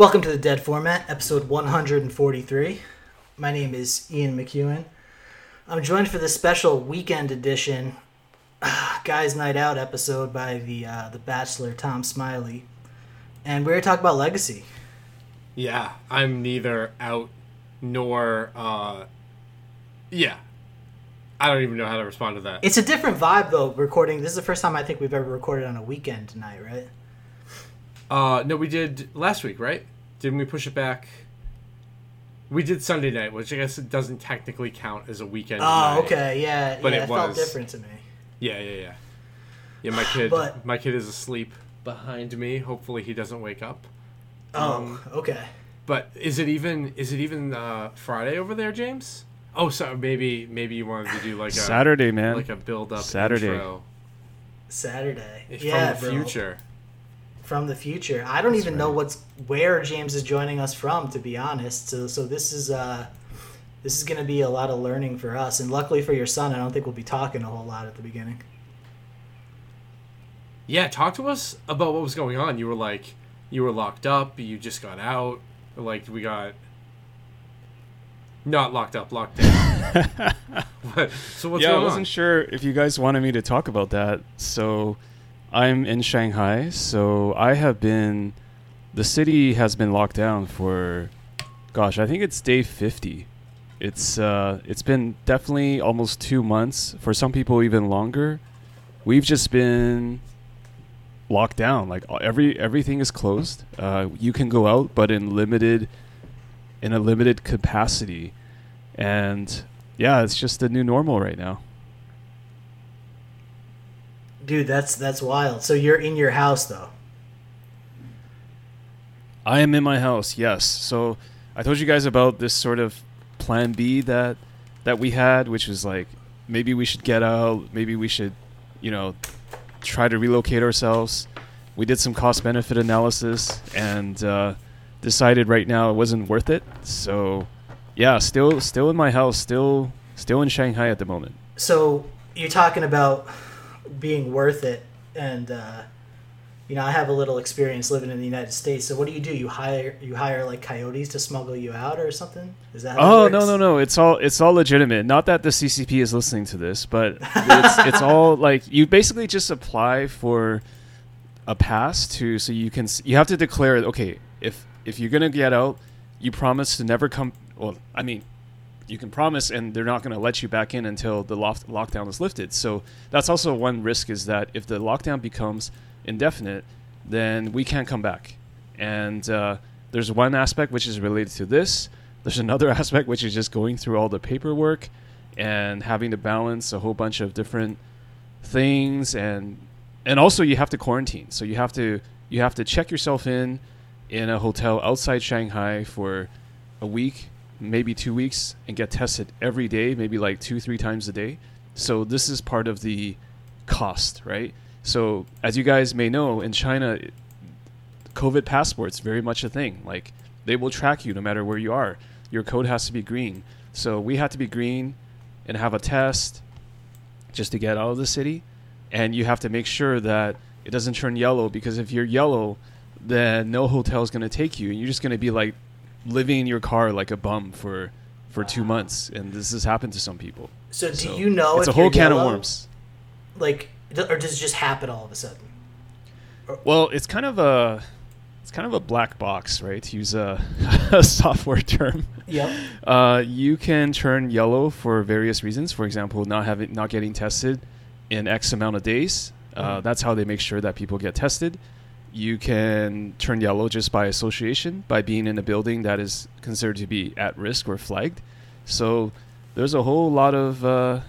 Welcome to the Dead Format, episode 143. My name is Ian McEwen. I'm joined for this special weekend edition Guys Night Out episode by the uh, the Bachelor Tom Smiley, and we're gonna talk about legacy. Yeah, I'm neither out nor uh yeah. I don't even know how to respond to that. It's a different vibe though. Recording this is the first time I think we've ever recorded on a weekend tonight, right? Uh no, we did last week, right? Didn't we push it back? We did Sunday night, which I guess it doesn't technically count as a weekend. Oh, night. okay, yeah, But yeah, it it felt was. different to me. Yeah, yeah, yeah. Yeah, my kid But- my kid is asleep behind me. Hopefully he doesn't wake up. Oh, Um, okay. But is it even is it even uh Friday over there, James? Oh, so maybe maybe you wanted to do like a Saturday, man. like a build up Saturday. intro Saturday. from yeah, the bro. future. From the future. I don't even know what's where James is joining us from, to be honest. So, so this is uh, this is going to be a lot of learning for us, and luckily for your son, I don't think we'll be talking a whole lot at the beginning. Yeah, talk to us about what was going on. You were like, you were locked up. You just got out. Like we got not locked up, locked down. what? So what's yeah, I wasn't on? sure if you guys wanted me to talk about that. So, I'm in Shanghai. So I have been. The city has been locked down for, gosh, I think it's day 50. It's uh, it's been definitely almost two months. For some people, even longer. We've just been locked down. Like every everything is closed. Uh, you can go out, but in limited, in a limited capacity, and yeah, it's just the new normal right now. Dude, that's that's wild. So you're in your house though. I am in my house, yes. So I told you guys about this sort of plan B that that we had, which was like maybe we should get out, maybe we should, you know, try to relocate ourselves. We did some cost benefit analysis and uh, decided right now it wasn't worth it. So yeah, still still in my house, still still in Shanghai at the moment. So you're talking about being worth it, and uh, you know I have a little experience living in the United States. So what do you do? You hire you hire like coyotes to smuggle you out or something? Is that? Oh no no no! It's all it's all legitimate. Not that the CCP is listening to this, but it's it's all like you basically just apply for a pass to so you can you have to declare okay if if you're gonna get out, you promise to never come. Well, I mean, you can promise, and they're not gonna let you back in until the loft, lockdown is lifted. So that's also one risk is that if the lockdown becomes indefinite, then we can't come back. And uh, there's one aspect which is related to this. There's another aspect which is just going through all the paperwork and having to balance a whole bunch of different things and and also you have to quarantine. So you have to you have to check yourself in in a hotel outside Shanghai for a week, maybe 2 weeks and get tested every day, maybe like 2 3 times a day. So this is part of the cost, right? So as you guys may know, in China COVID passports very much a thing. Like they will track you no matter where you are. Your code has to be green. So we had to be green and have a test just to get out of the city. And you have to make sure that it doesn't turn yellow because if you're yellow, then no hotel is going to take you. And you're just going to be like living in your car like a bum for for two months. And this has happened to some people. So do So you know it's a whole can yellow? of worms. Like, or does it just happen all of a sudden? Well, it's kind of a it's kind of a black box, right? To use a, a software term. Yep. Uh, you can turn yellow for various reasons. For example, not having not getting tested in X amount of days. Uh, Mhm. That's how they make sure that people get tested. You can turn yellow just by association, by being in a building that is considered to be at risk or flagged. So there's a whole lot of. Uh,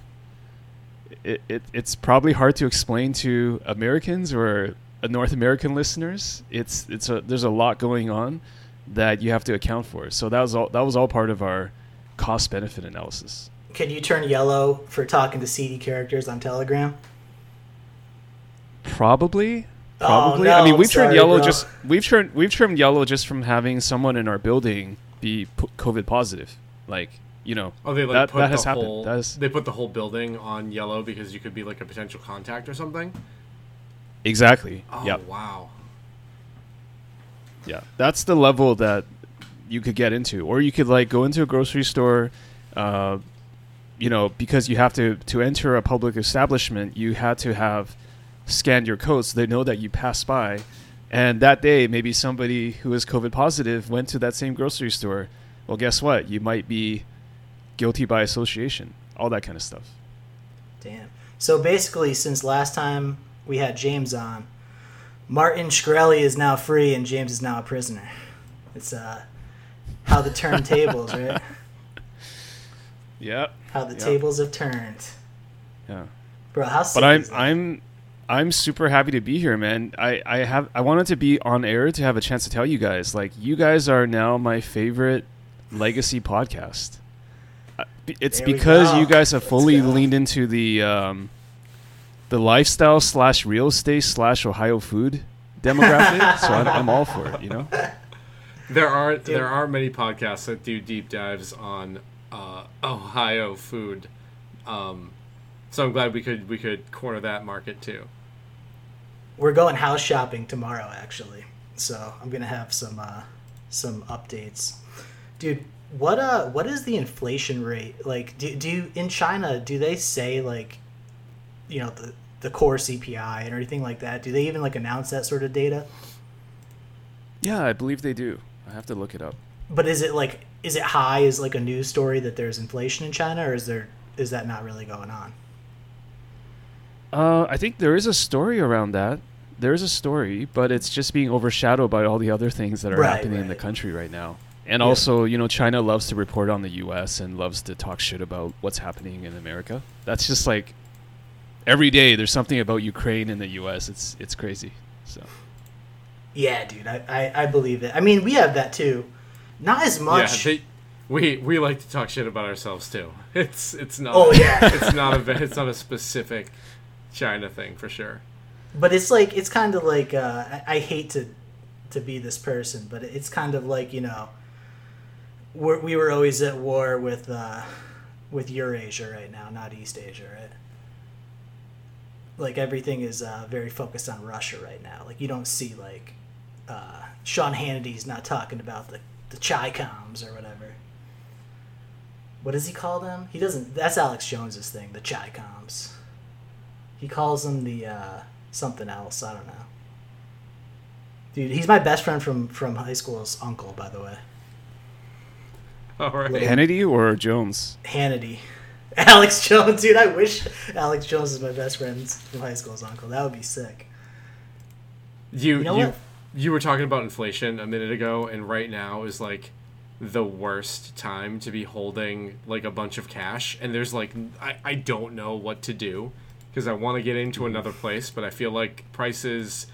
it, it, it's probably hard to explain to Americans or North American listeners. It's it's a there's a lot going on that you have to account for. So that was all that was all part of our cost benefit analysis. Can you turn yellow for talking to seedy characters on Telegram? Probably. Oh, Probably. no, I mean, we've turned yellow bro. just we've turned we've turned yellow just from having someone in our building be COVID positive. Like you know, Oh, they like that, put that the has happened. whole That is they put the whole building on yellow because you could be like a potential contact or something. exactly. Oh Yep. wow. Yeah, that's the level that you could get into, or you could like go into a grocery store. Uh, you know, because you have to to enter a public establishment, you had to have scanned your code so they know that you passed by. And that day, maybe somebody who is COVID positive went to that same grocery store. Well, guess what? You might be guilty by association. All that kind of stuff. Damn. So basically, since last time we had James on, Martin Shkreli is now free and James is now a prisoner. It's uh, how the turntables, right? Yep. How the Yep. tables have turned, Yeah. bro. How sick But I'm? I'm I'm super happy to be here, man. I I have I wanted to be on air to have a chance to tell you guys like you guys are now my favorite legacy podcast. Uh, It's There because you guys have fully leaned into the um, the lifestyle slash real estate slash Ohio food demographic. so I'm, I'm all for it. You know. There are there are many podcasts that do deep dives on uh, Ohio food, um, so I'm glad we could we could corner that market too. We're going house shopping tomorrow, actually. So I'm gonna have some uh, some updates, dude. What uh, what is the inflation rate like? Do, do you in China? Do they say like, you know, the the core CPI and anything like that? Do they even like announce that sort of data? Yeah, I believe they do. I have to look it up. But is it like is it high? Is like a news story that there's inflation in China, or is there is that not really going on? Uh, I think there is a story around that. There is a story, but it's just being overshadowed by all the other things that are Right, happening in the country right now. And Yeah. also, you know, China loves to report on the U.S. and loves to talk shit about what's happening in America. That's just like every day there's something about Ukraine in the U.S. It's it's crazy. So Yeah, dude, I, I, I believe it. I mean, we have that too. Not as much. Yeah, they, we we like to talk shit about ourselves too. It's it's not. Oh, yeah. it's not a it's not a specific China thing for sure. But it's like it's kind of like uh, I, I hate to to be this person, but it's kind of like you know we're, we were always at war with uh, with Eurasia right now, not East Asia, right? Like everything is uh, very focused on Russia right now. Like you don't see like uh, Sean Hannity's not talking about the the Chi-Coms or whatever. What does he call them? He doesn't. That's Alex Jones's thing, the Chi-Coms. He calls them the uh, something else. I don't know. Dude, he's my best friend from from high school's uncle, by the way. All right. Little- Hannity or Jones? Hannity. Alex Jones, dude. I wish Alex Jones is my best friend from high school's uncle. That would be sick. You You know you what? you were talking about inflation a minute ago, and right now is like the worst time to be holding like a bunch of cash. And there's like I, I don't know what to do because I want to get into another place, but I feel like prices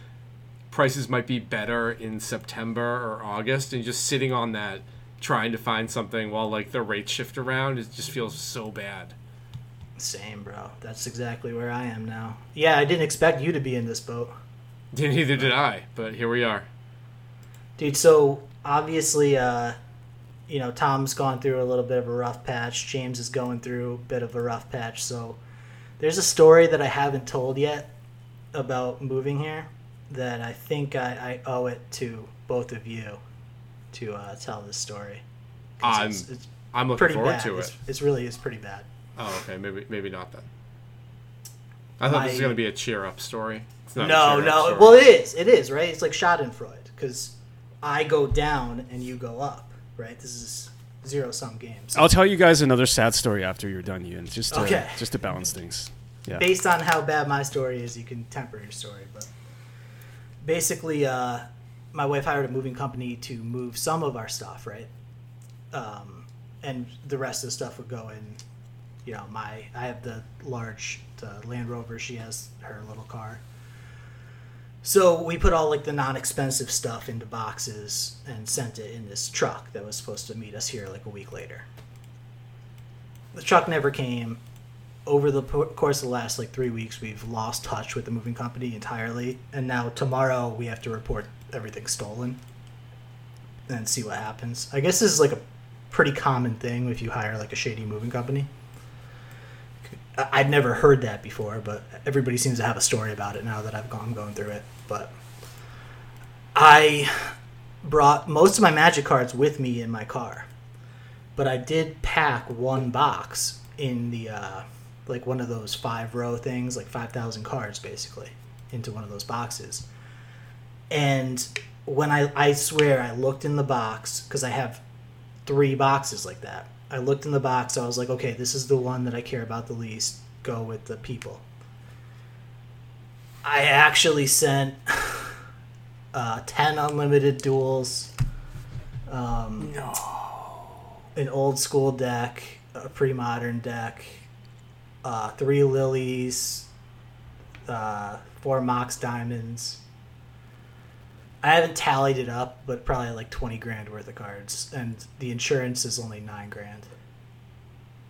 prices might be better in September or August, and just sitting on that trying to find something while like the rates shift around it just feels so bad. Same, bro. That's exactly where I am now. Yeah, I didn't expect you to be in this boat. Neither did I, but here we are. Dude, so obviously, uh, you know, Tom's gone through a little bit of a rough patch. James is going through a bit of a rough patch. So there's a story that I haven't told yet about moving here that I think I, I owe it to both of you to uh, tell this story. I'm it's, it's I'm looking forward bad. to It's, it. it's really is pretty bad. Oh, okay. Maybe maybe not then. I thought this was gonna be a cheer up story. It's No, no. story. Well, it is. It is right. It's like Schadenfreude because I go down and you go up. Right. This is zero sum games. I'll tell you guys another sad story after you're done, Ian. Just to, Okay. just to balance things. Yeah. based on how bad my story is, you can temper your story. But basically, uh, my wife hired a moving company to move some of our stuff, right? Um, and the rest of the stuff would go in. You know, my I have the large the Land Rover. She has her little car. So we put all like the non-expensive stuff into boxes and sent it in this truck that was supposed to meet us here like a week later. The truck never came over the course of the last like three weeks, we've lost touch with the moving company entirely, and now tomorrow we have to report everything stolen and see what happens. I guess this is like a pretty common thing if you hire like a shady moving company. I'd never heard that before, but everybody seems to have a story about it now that I've gone going through it. But I brought most of my magic cards with me in my car, but I did pack one box in the uh, like one of those five row things, like five thousand cards basically, into one of those boxes. And when I I swear I looked in the box because I have three boxes like that. I looked in the box. I was like, okay, this is the one that I care about the least. Go with the people. I actually sent uh, 10 unlimited duels, um, No. an old school deck, a pre modern deck, uh, three lilies, uh, four Mox diamonds. I haven't tallied it up, but probably like 20 grand worth of cards. And the insurance is only 9 grand.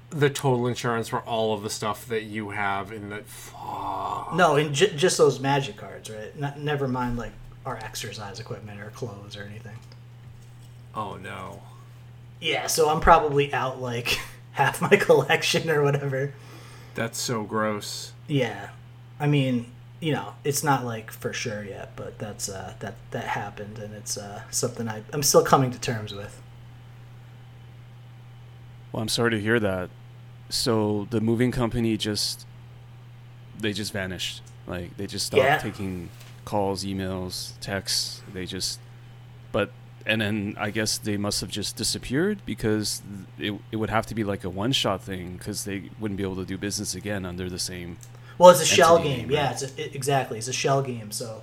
The total insurance for all of the stuff that you have in that. Fuck. No, and j- just those magic cards, right? Not, never mind like our exercise equipment or clothes or anything. Oh no. Yeah, so I'm probably out like half my collection or whatever. That's so gross. Yeah, I mean, you know, it's not like for sure yet, but that's uh, that that happened, and it's uh, something I I'm still coming to terms with. Well, I'm sorry to hear that. So the moving company just they just vanished. Like they just stopped Yeah. taking calls, emails, texts. They just but and then I guess they must have just disappeared because it, it would have to be like a one shot thing because they wouldn't be able to do business again under the same. Well, it's a shell game. game, Yeah, it's a, it, exactly. It's a shell game. So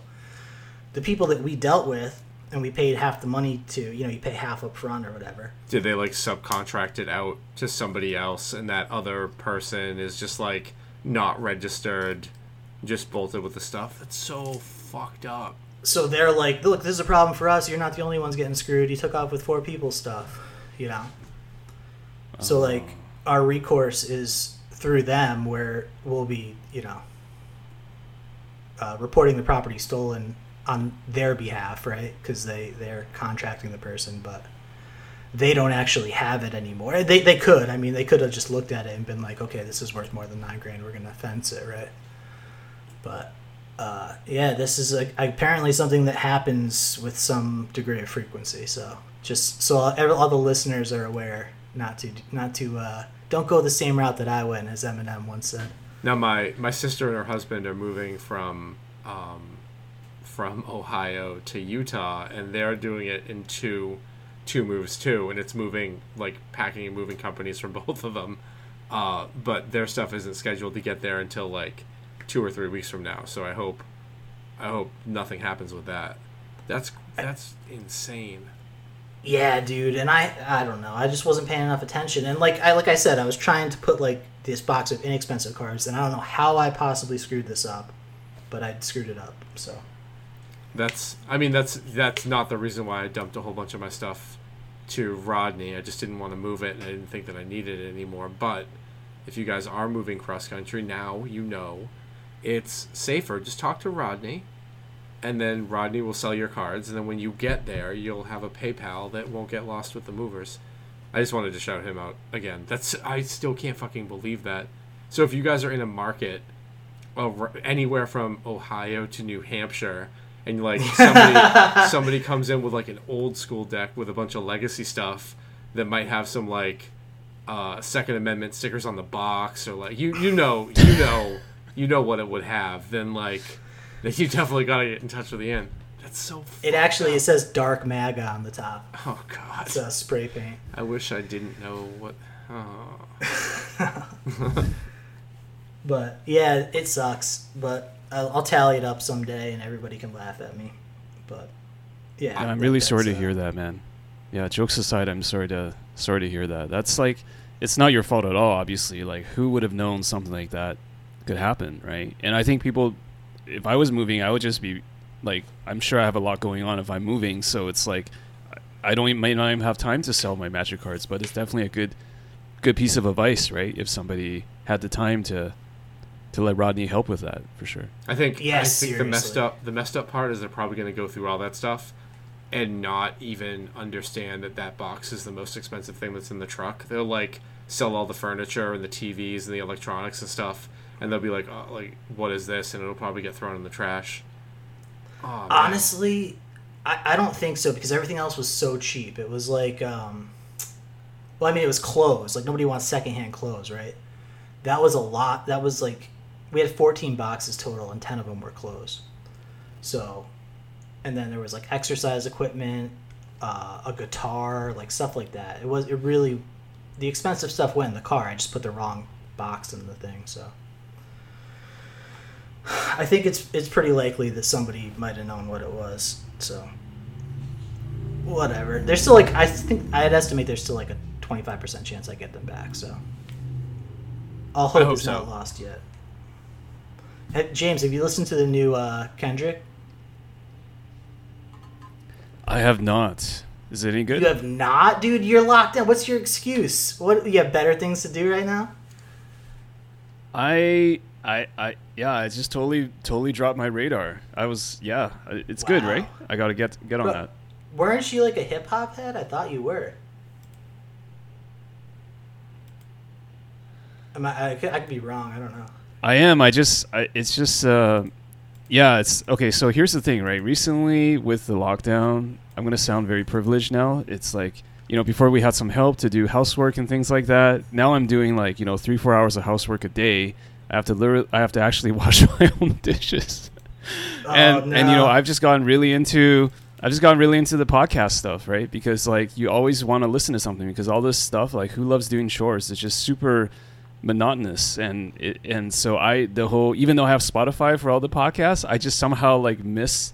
the people that we dealt with, and we paid half the money to, you know, you pay half up front or whatever. Did they like subcontract it out to somebody else and that other person is just like not registered, just bolted with the stuff? That's so fucked up. So they're like, look, this is a problem for us. You're not the only ones getting screwed. You took off with four people's stuff, you know. So like, our recourse is through them, where we'll be, you know, uh, reporting the property stolen on their behalf, right? Because they they're contracting the person, but they don't actually have it anymore. They they could. I mean, they could have just looked at it and been like, okay, this is worth more than nine grand. We're gonna fence it, right? But uh, yeah, this is a, apparently something that happens with some degree of frequency. So just so all, all the listeners are aware, not to not to uh, don't go the same route that I went, as Eminem once said. Now my my sister and her husband are moving from um, from Ohio to Utah, and they're doing it in two two moves too, and it's moving like packing and moving companies from both of them. Uh, but their stuff isn't scheduled to get there until like two or three weeks from now. So I hope I hope nothing happens with that. That's that's insane. Yeah, dude, and I I don't know. I just wasn't paying enough attention. And like I like I said, I was trying to put like this box of inexpensive cards, and I don't know how I possibly screwed this up, but I screwed it up. So That's I mean that's that's not the reason why I dumped a whole bunch of my stuff to Rodney. I just didn't want to move it and I didn't think that I needed it anymore. But if you guys are moving cross country now, you know it's safer. Just talk to Rodney and then Rodney will sell your cards and then when you get there, you'll have a PayPal that won't get lost with the movers. I just wanted to shout him out again. That's I still can't fucking believe that. So if you guys are in a market well, anywhere from Ohio to New Hampshire, and like somebody somebody comes in with like an old school deck with a bunch of legacy stuff that might have some like uh, Second Amendment stickers on the box, or like you you know you know you know what it would have, then like then you definitely gotta get in touch with the end. That's so. it actually it says dark MAGA on the top. Oh God! It's uh, spray paint. I wish I didn't know what. Oh. But yeah, it sucks. But I'll, I'll tally it up someday, and everybody can laugh at me. But yeah, I'm really that's, sorry to uh, hear that, man. Yeah, jokes aside, I'm sorry to sorry to hear that. That's like it's not your fault at all, obviously. Like who would have known something like that could happen, right? And I think people if I was moving, I would just be like I'm sure I have a lot going on if I'm moving, so it's like I don't even, may not even have time to sell my magic cards, but it's definitely a good good piece of advice, right? If somebody had the time to to let Rodney help with that, for sure. I think Yeah, I think the messed up the messed up part is they're probably going to go through all that stuff and not even understand that that box is the most expensive thing that's in the truck. They'll like sell all the furniture and the TVs and the electronics and stuff, and they'll be like, oh, like what is this? And it'll probably get thrown in the trash. Oh. Honestly, I, I don't think so because everything else was so cheap. It was like, um, well, I mean, it was clothes. Like nobody wants secondhand clothes, right? That was a lot. That was like we had 14 boxes total, and 10 of them were closed So, and then there was like exercise equipment, uh, a guitar, like stuff like that. It was it really the expensive stuff went in the car. I just put the wrong box in the thing, so. I think it's it's pretty likely that somebody might have known what it was. So whatever. There's still like I think I'd estimate there's still like a 25% chance I get them back. So I'll hope, hope it's not lost yet. Hey, James, have you listened to the new uh, Kendrick? I have not. Is it any good? You have not, dude. You're locked in. What's your excuse? What you have better things to do right now? I I I yeah, I just totally totally dropped my radar. I was yeah, it's good, right? I got to get get on But- that. Weren't you like a hip hop head? I thought you were. Am I, I, could, I could be wrong. I don't know. I am. I just I, it's just uh yeah, it's okay, so here's the thing, right? Recently with the lockdown, I'm going to sound very privileged now. It's like you know, before we had some help to do housework and things like that. Now I'm doing like, you know, 3 4 hours of housework a day. I have to literally I have to actually wash my own dishes. and Oh, and you know. I've just gotten really into I've just gotten really into the podcast stuff, right? Because like you always want to listen to something because all this stuff, like who loves doing chores? It's just super monotonous and it, and so I the whole even though I have Spotify for all the podcasts, I just somehow like miss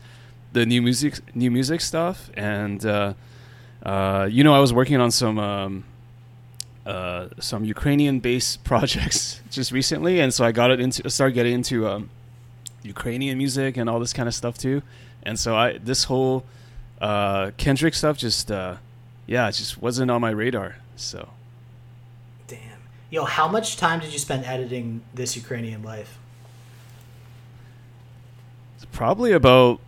the new music new music stuff and uh, uh, you know I was working on some um, uh, some Ukrainian based projects just recently and so I got it into started getting into um, Ukrainian music and all this kind of stuff too. And so I this whole uh, Kendrick stuff just uh, yeah, it just wasn't on my radar. So. Yo, how much time did you spend editing this Ukrainian life? it's probably about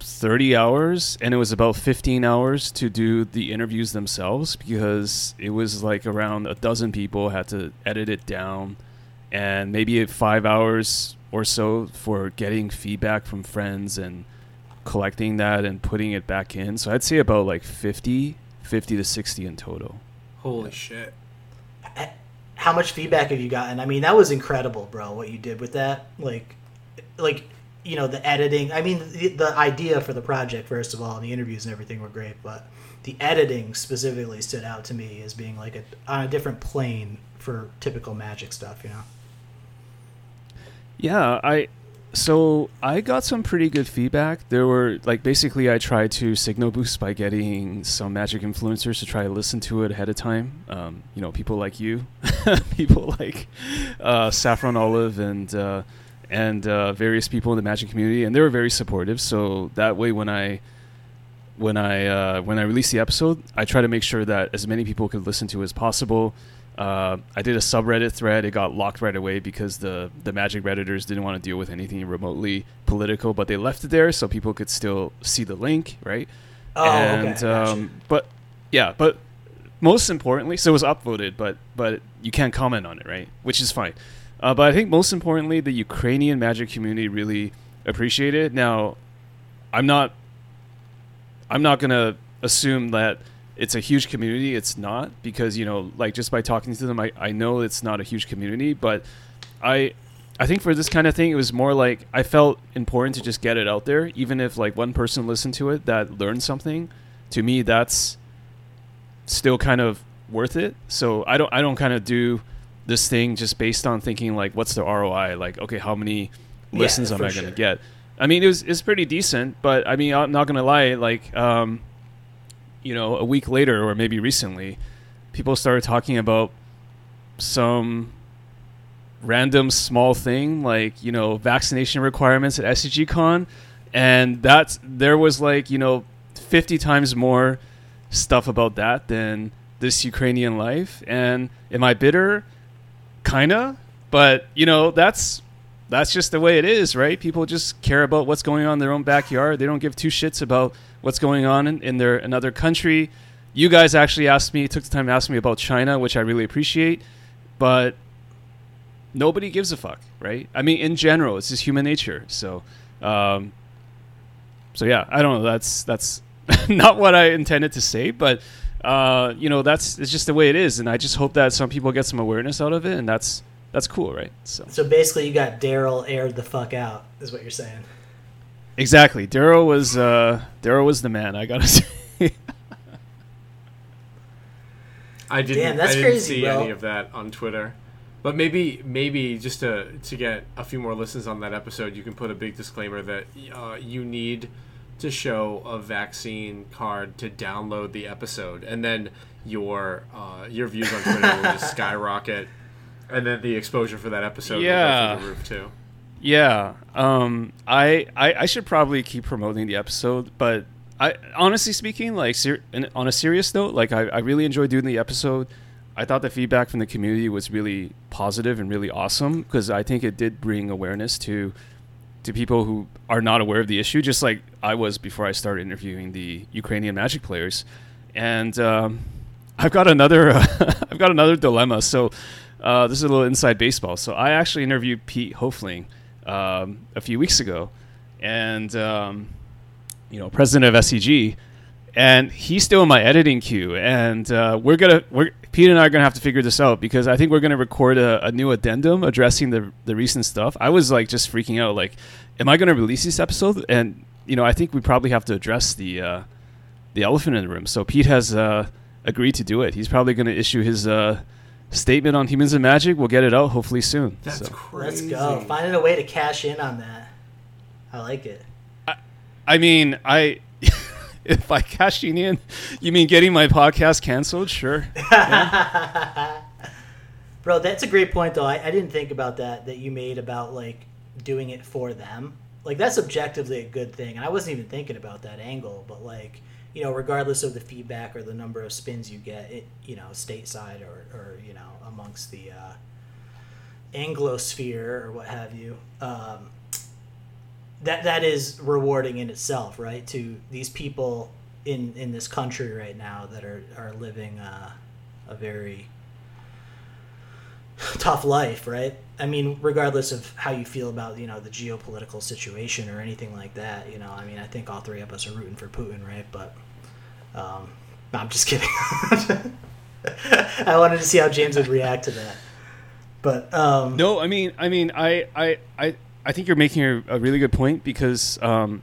30 hours and it was about 15 hours to do the interviews themselves because it was like around a dozen people had to edit it down and maybe 5 hours or so for getting feedback from friends and collecting that and putting it back in. So I'd say about like 50 50 to 60 in total. Holy shit. How much feedback have you gotten? I mean, that was incredible, bro. What you did with that, like, like you know, the editing. I mean, the, the idea for the project, first of all, and the interviews and everything were great, but the editing specifically stood out to me as being like a, on a different plane for typical magic stuff. You know. Yeah, I so I got some pretty good feedback. There were like basically I tried to signal boost by getting some magic influencers to try to listen to it ahead of time. Um, you know, people like you, people like uh, Saffron Olive and uh, and uh, various people in the magic community, and they were very supportive. So that way, when I when I uh, when I release the episode, I try to make sure that as many people could listen to as possible. Uh, I did a subreddit thread. It got locked right away because the the Magic redditors didn't want to deal with anything remotely political, but they left it there so people could still see the link, right? Oh, and okay. um, but yeah, but most importantly, so it was upvoted, but but you can't comment on it, right? Which is fine. Uh, but I think most importantly, the Ukrainian Magic community really appreciated it. Now, I'm not I'm not gonna assume that it's a huge community. It's not because you know, like just by talking to them, I, I know it's not a huge community. But I I think for this kind of thing, it was more like I felt important to just get it out there, even if like one person listened to it that learned something. To me, that's still kind of worth it. So I don't I don't kind of do this thing just based on thinking like what's the ROI? Like okay, how many Yeah, listens am for I going sure. to get? I mean, it was it's pretty decent, but I mean, I'm not gonna lie. Like, um, you know, a week later or maybe recently, people started talking about some random small thing like you know vaccination requirements at SCG Con. and that's there was like you know 50 times more stuff about that than this Ukrainian life. And am I bitter? Kinda, but you know that's that's just the way it is, right? People just care about what's going on in their own backyard. They don't give two shits about what's going on in, in their another country. You guys actually asked me, took the time to ask me about China, which I really appreciate, but nobody gives a fuck, right? I mean, in general, it's just human nature. So, um, so yeah, I don't know. That's that's not what I intended to say, but uh, you know, that's it's just the way it is, and I just hope that some people get some awareness out of it, and that's that's cool, right? So So basically, you got Daryl aired the fuck out, is what you're saying. Exactly, Daryl was uh, Daryl was the man. I gotta say. I didn't. Damn, that's I didn't crazy, see bro. any of that on Twitter. But maybe, maybe just to to get a few more listens on that episode, you can put a big disclaimer that uh, you need to show a vaccine card to download the episode, and then your uh, your views on Twitter will just skyrocket, and then the exposure for that episode Yeah. will go through the roof too. Yeah, um, I, I I should probably keep promoting the episode, but I honestly speaking, like ser- on a serious note, like I, I really enjoyed doing the episode. I thought the feedback from the community was really positive and really awesome because I think it did bring awareness to to people who are not aware of the issue, just like I was before I started interviewing the Ukrainian Magic players. And um, I've got another I've got another dilemma. So uh, this is a little inside baseball. So I actually interviewed Pete Hoefling um, a few weeks ago, and um, you know, president of SCG, and he's still in my editing queue. And uh, we're gonna we're Pete and I are gonna have to figure this out because I think we're gonna record a, a new addendum addressing the the recent stuff. I was like just freaking out, like, am I gonna release this episode? And you know, I think we probably have to address the uh, the elephant in the room. So Pete has uh, agreed to do it. He's probably gonna issue his. Statement on Humans of Magic. We'll get it out hopefully soon. That's So- Let's go. Finding a way to cash in on that. I like it. I mean, I if by cashing in, you mean getting my podcast canceled? Sure. Bro, that's a great point, though. I, I didn't think about that that you made about like doing it for them. Like that's objectively a good thing, and I wasn't even thinking about that angle. But like, you know, regardless of the feedback or the number of spins you get, it you know, stateside or or you know, amongst the uh, Anglosphere or what have you, um, that that is rewarding in itself, right? To these people in in this country right now that are are living uh, a very tough life, right? I mean, regardless of how you feel about you know the geopolitical situation or anything like that, you know, I mean, I think all three of us are rooting for Putin, right? But um, no, I'm just kidding. I wanted to see how James would react to that, but um, No, I mean, I mean, I, I, I, I think you're making a, a really good point because, um,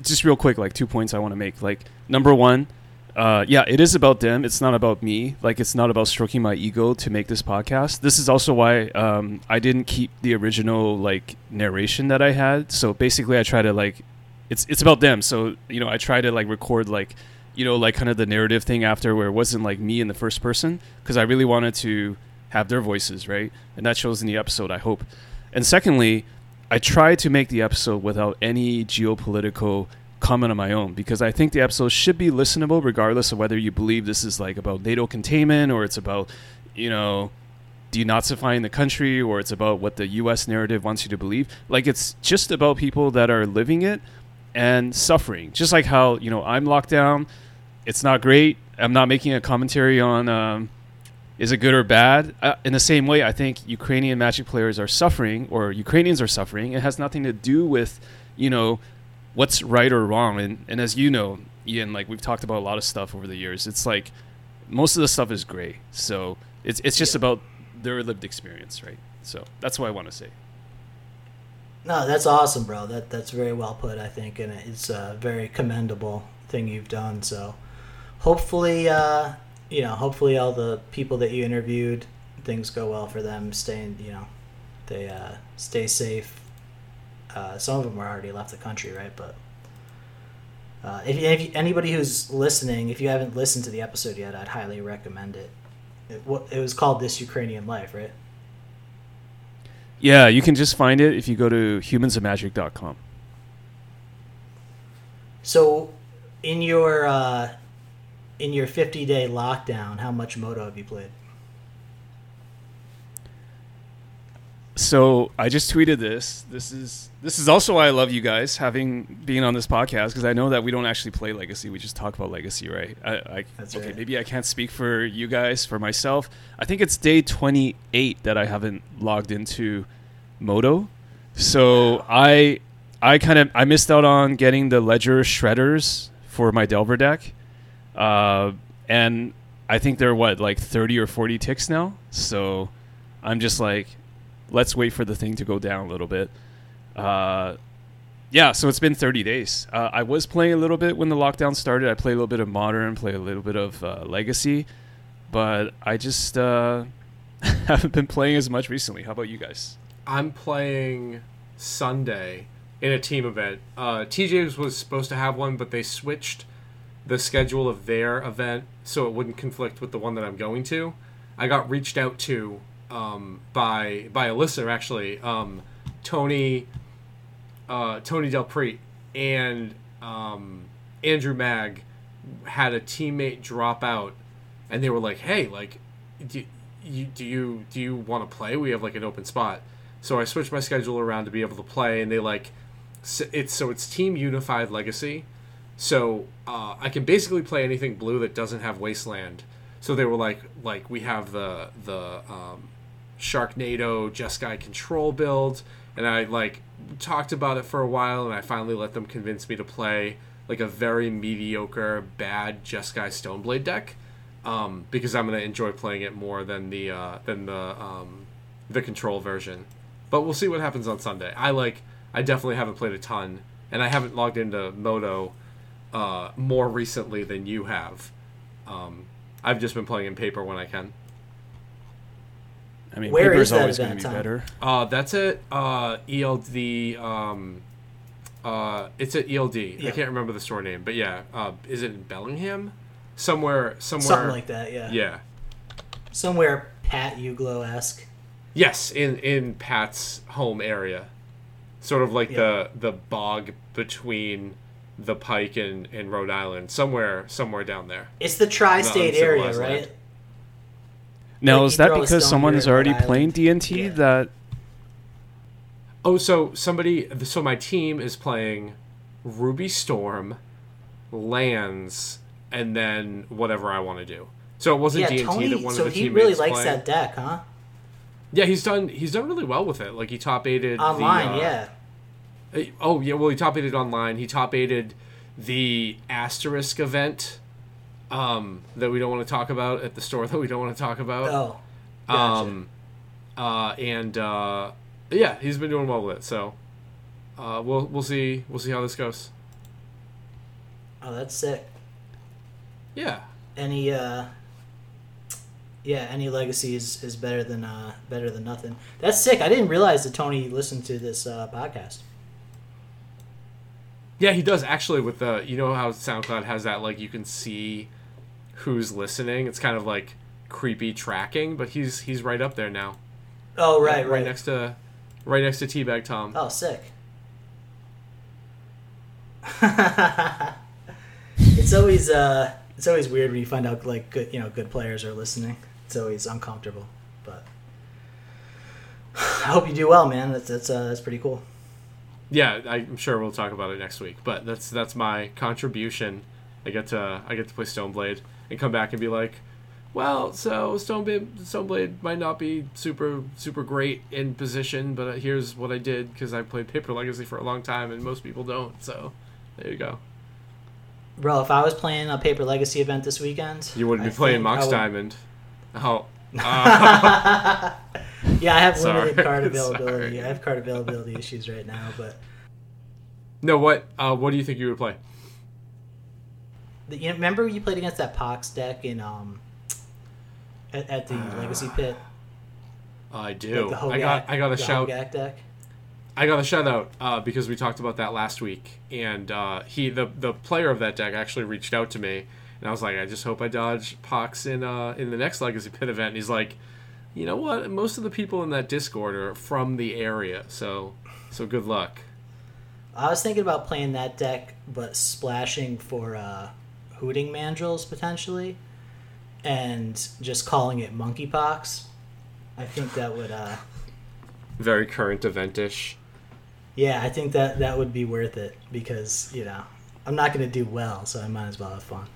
just real quick, like two points I want to make. Like number one, uh, yeah, it is about them. It's not about me. Like it's not about stroking my ego to make this podcast. This is also why um, I didn't keep the original like narration that I had. So basically, I try to like, it's it's about them. So you know, I try to like record like, you know, like kind of the narrative thing after where it wasn't like me in the first person because I really wanted to have their voices, right? And that shows in the episode, I hope. And secondly, I tried to make the episode without any geopolitical comment of my own because I think the episode should be listenable regardless of whether you believe this is like about NATO containment or it's about, you know, denazifying the country or it's about what the US narrative wants you to believe. Like it's just about people that are living it and suffering. Just like how, you know, I'm locked down, it's not great. I'm not making a commentary on um, is it good or bad? Uh, in the same way, I think Ukrainian Magic players are suffering, or Ukrainians are suffering. It has nothing to do with, you know, what's right or wrong. And and as you know, Ian, like we've talked about a lot of stuff over the years. It's like most of the stuff is gray. So it's it's just about their lived experience, right? So that's what I want to say. No, that's awesome, bro. That that's very well put, I think, and it's a very commendable thing you've done. So, hopefully, uh, you know, hopefully, all the people that you interviewed, things go well for them. Staying, you know, they uh, stay safe. Uh, some of them were already left the country, right? But uh, if, if anybody who's listening, if you haven't listened to the episode yet, I'd highly recommend it. It, it was called "This Ukrainian Life," right? Yeah, you can just find it if you go to humansofmagic.com. So, in your uh, in your 50 day lockdown, how much Moto have you played? So I just tweeted this. This is this is also why I love you guys having being on this podcast because I know that we don't actually play Legacy. We just talk about Legacy, right? I, I That's okay. right. Maybe I can't speak for you guys. For myself, I think it's day twenty eight that I haven't logged into Moto. So I I kind of I missed out on getting the Ledger Shredders for my Delver deck, uh, and I think they're what like thirty or forty ticks now. So I'm just like, let's wait for the thing to go down a little bit. Uh, yeah, so it's been 30 days. Uh, I was playing a little bit when the lockdown started. I played a little bit of Modern, played a little bit of uh, Legacy, but I just uh, haven't been playing as much recently. How about you guys? I'm playing Sunday in a team event. Uh, TJ's was supposed to have one, but they switched the schedule of their event so it wouldn't conflict with the one that I'm going to. I got reached out to um, by by a listener actually, um, Tony uh, Tony Del Prete and um, Andrew Mag had a teammate drop out, and they were like, "Hey, like, do you do you do you want to play? We have like an open spot." So I switched my schedule around to be able to play, and they like it's so it's Team Unified Legacy, so uh, I can basically play anything blue that doesn't have Wasteland. So they were like like we have the the um, Sharknado Jeskai control build, and I like talked about it for a while, and I finally let them convince me to play like a very mediocre, bad Jeskai Stoneblade deck, um, because I'm gonna enjoy playing it more than the uh, than the um, the control version. But we'll see what happens on Sunday. I like I definitely haven't played a ton, and I haven't logged into Moto uh, more recently than you have. Um, I've just been playing in paper when I can. I mean, Where paper's is that always going to be Tom? better. Uh, that's it. Uh, ELD. Um, uh, it's at ELD. Yeah. I can't remember the store name, but yeah. Uh, is it in Bellingham? Somewhere. Somewhere. Something like that, yeah. Yeah. Somewhere Pat Uglo esque. Yes, in in Pat's home area, sort of like the the bog between the Pike and, and Rhode Island, somewhere somewhere down there. It's the tri-state Not area, right? land. Now, Like, is that because stone someone here is already playing D&T Yeah. that Oh, so somebody. So my team is playing Ruby Storm, lands, and then whatever I want to do. So it wasn't Yeah, D and T Tony. that one So of the he really likes played. that deck, huh? Yeah, he's done. He's done really well with it. Like he top eighted Online, the, uh, yeah. Uh, Oh yeah, well he top eighted online. He top eighted the asterisk event um, that we don't want to talk about at the store that we don't want to talk about. Oh, gotcha. um, uh, and uh, yeah, he's been doing well with it. So uh, we'll we'll see we'll see how this goes. oh, that's sick. Yeah, Any, uh, yeah, any legacy is, is better than uh, better than nothing. That's sick. I didn't realize that Tony listened to this uh, podcast. yeah, he does actually. With the you know how SoundCloud has that like you can see who's listening. It's kind of like creepy tracking, but he's he's right up there now. Oh, right, right, right. next to right next to Teabag Tom. Oh, sick. it's always uh, it's always weird when you find out like good you know good players are listening. It's always uncomfortable, but I hope you do well, man. That's that's uh, that's pretty cool. Yeah, I'm sure we'll talk about it next week. But that's that's my contribution. I get to I get to play Stoneblade and come back and be like, well, so Stoneblade Stoneblade might not be super super great in position, but here's what I did because I played Paper Legacy for a long time and most people don't. So there you go. Bro, if I was playing a Paper Legacy event this weekend, You wouldn't I be playing Mox would- Diamond. Oh. Uh, Yeah, I have Sorry. limited card availability. Sorry. I have card availability issues right now, but no, what uh, what do you think you would play? The, you remember you played against that Pox deck in um at, at the Legacy Pit. I do. Like the I got I got a shout. Hogak deck. I got a shout out uh, because we talked about that last week, and uh, he the the player of that deck actually reached out to me, and I was like, I just hope I dodge Pox in uh, in the next Legacy Pit event. And he's like, you know what? Most of the people in that Discord are from the area, so so good luck. I was thinking about playing that deck, but splashing for uh, hooting mandrills potentially, and just calling it monkeypox. I think that would, uh, Very current eventish. yeah, I think that that would be worth it because you know I'm not going to do well, so I might as well have fun.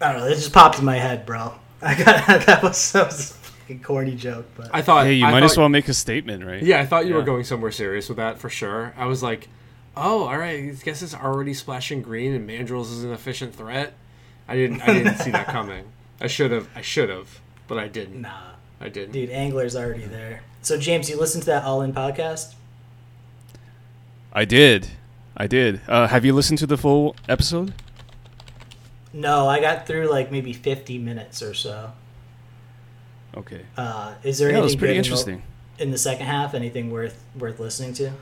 I don't know. It just popped in my head, bro. I got that was, that was fucking corny joke, but I thought. hey, you I might thought, as well make a statement, right? Yeah, I thought you were going somewhere serious with that for sure. I was like, oh, all right. I guess it's already splashing green, and Mandrills is an efficient threat. I didn't. I didn't see that coming. I should have. I should have, but I didn't. nah, I didn't. dude, Angler's already there. So James, you listened to that All In podcast? I did. I did. Uh, have you listened to the full episode? No, I got through like maybe 50 minutes or so. Okay. Uh, is there Yeah, it was anything pretty good in the- interesting. in the second half? Anything worth worth listening to?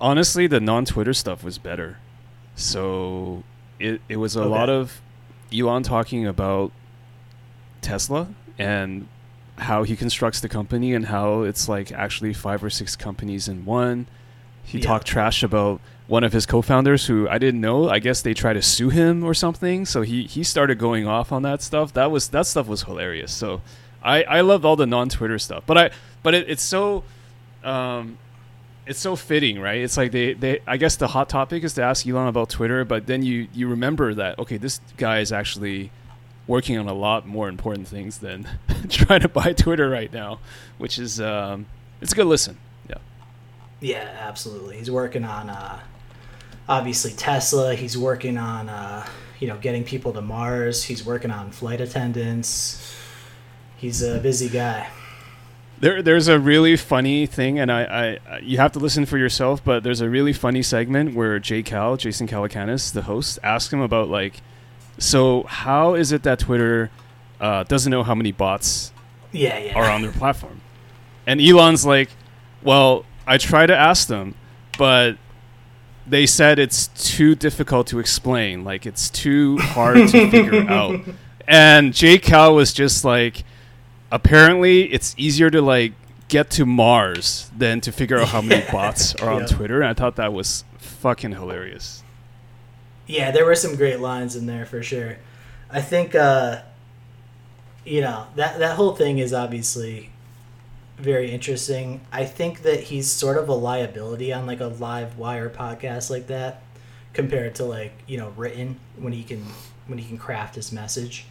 Honestly, the non-Twitter stuff was better. So it it was a Okay. lot of Elon talking about Tesla and how he constructs the company and how it's like actually five or six companies in one. He Yeah. talked trash about one of his co-founders who I didn't know. I guess they tried to sue him or something. So he he started going off on that stuff. That was that stuff was hilarious. So I I loved all the non-Twitter stuff. But I but it, it's so um it's so fitting, right? It's like they, they I guess the hot topic is to ask Elon about Twitter, but then you you remember that okay, this guy is actually working on a lot more important things than trying to buy Twitter right now, which is um it's a good listen. Yeah. Yeah, absolutely. He's working on uh, obviously Tesla. He's working on uh, you know getting people to Mars. He's working on flight attendants. He's a busy guy. There, there's a really funny thing, and I, I, you have to listen for yourself. But there's a really funny segment where Jay Cal, Jason Calacanis, the host, asks him about like, so how is it that Twitter uh, doesn't know how many bots Yeah, yeah. are on their platform. And Elon's like, well, I try to ask them, but they said it's too difficult to explain. Like, it's too hard to figure out. And Jay Cal was just like, apparently, it's easier to, like, get to Mars than to figure out how many bots are on Yeah. Twitter. And I thought that was fucking hilarious. Yeah, there were some great lines in there for sure. I think uh you know, that that whole thing is obviously very interesting. I think that he's sort of a liability on like a live wire podcast like that compared to like, you know, written when he can when he can craft his message.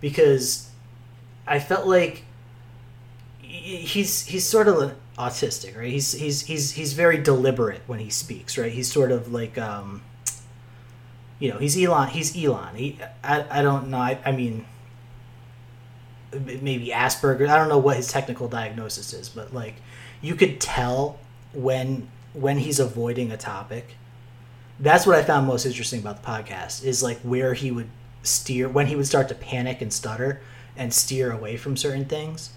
Because I felt like he's he's sort of autistic, right? He's he's he's he's very deliberate when he speaks, right? He's sort of like um you know, he's Elon. He's Elon. He, I, I don't know. I, I mean, maybe Asperger. I don't know what his technical diagnosis is, but like, you could tell when when he's avoiding a topic. That's what I found most interesting about the podcast is like where he would steer when he would start to panic and stutter and steer away from certain things.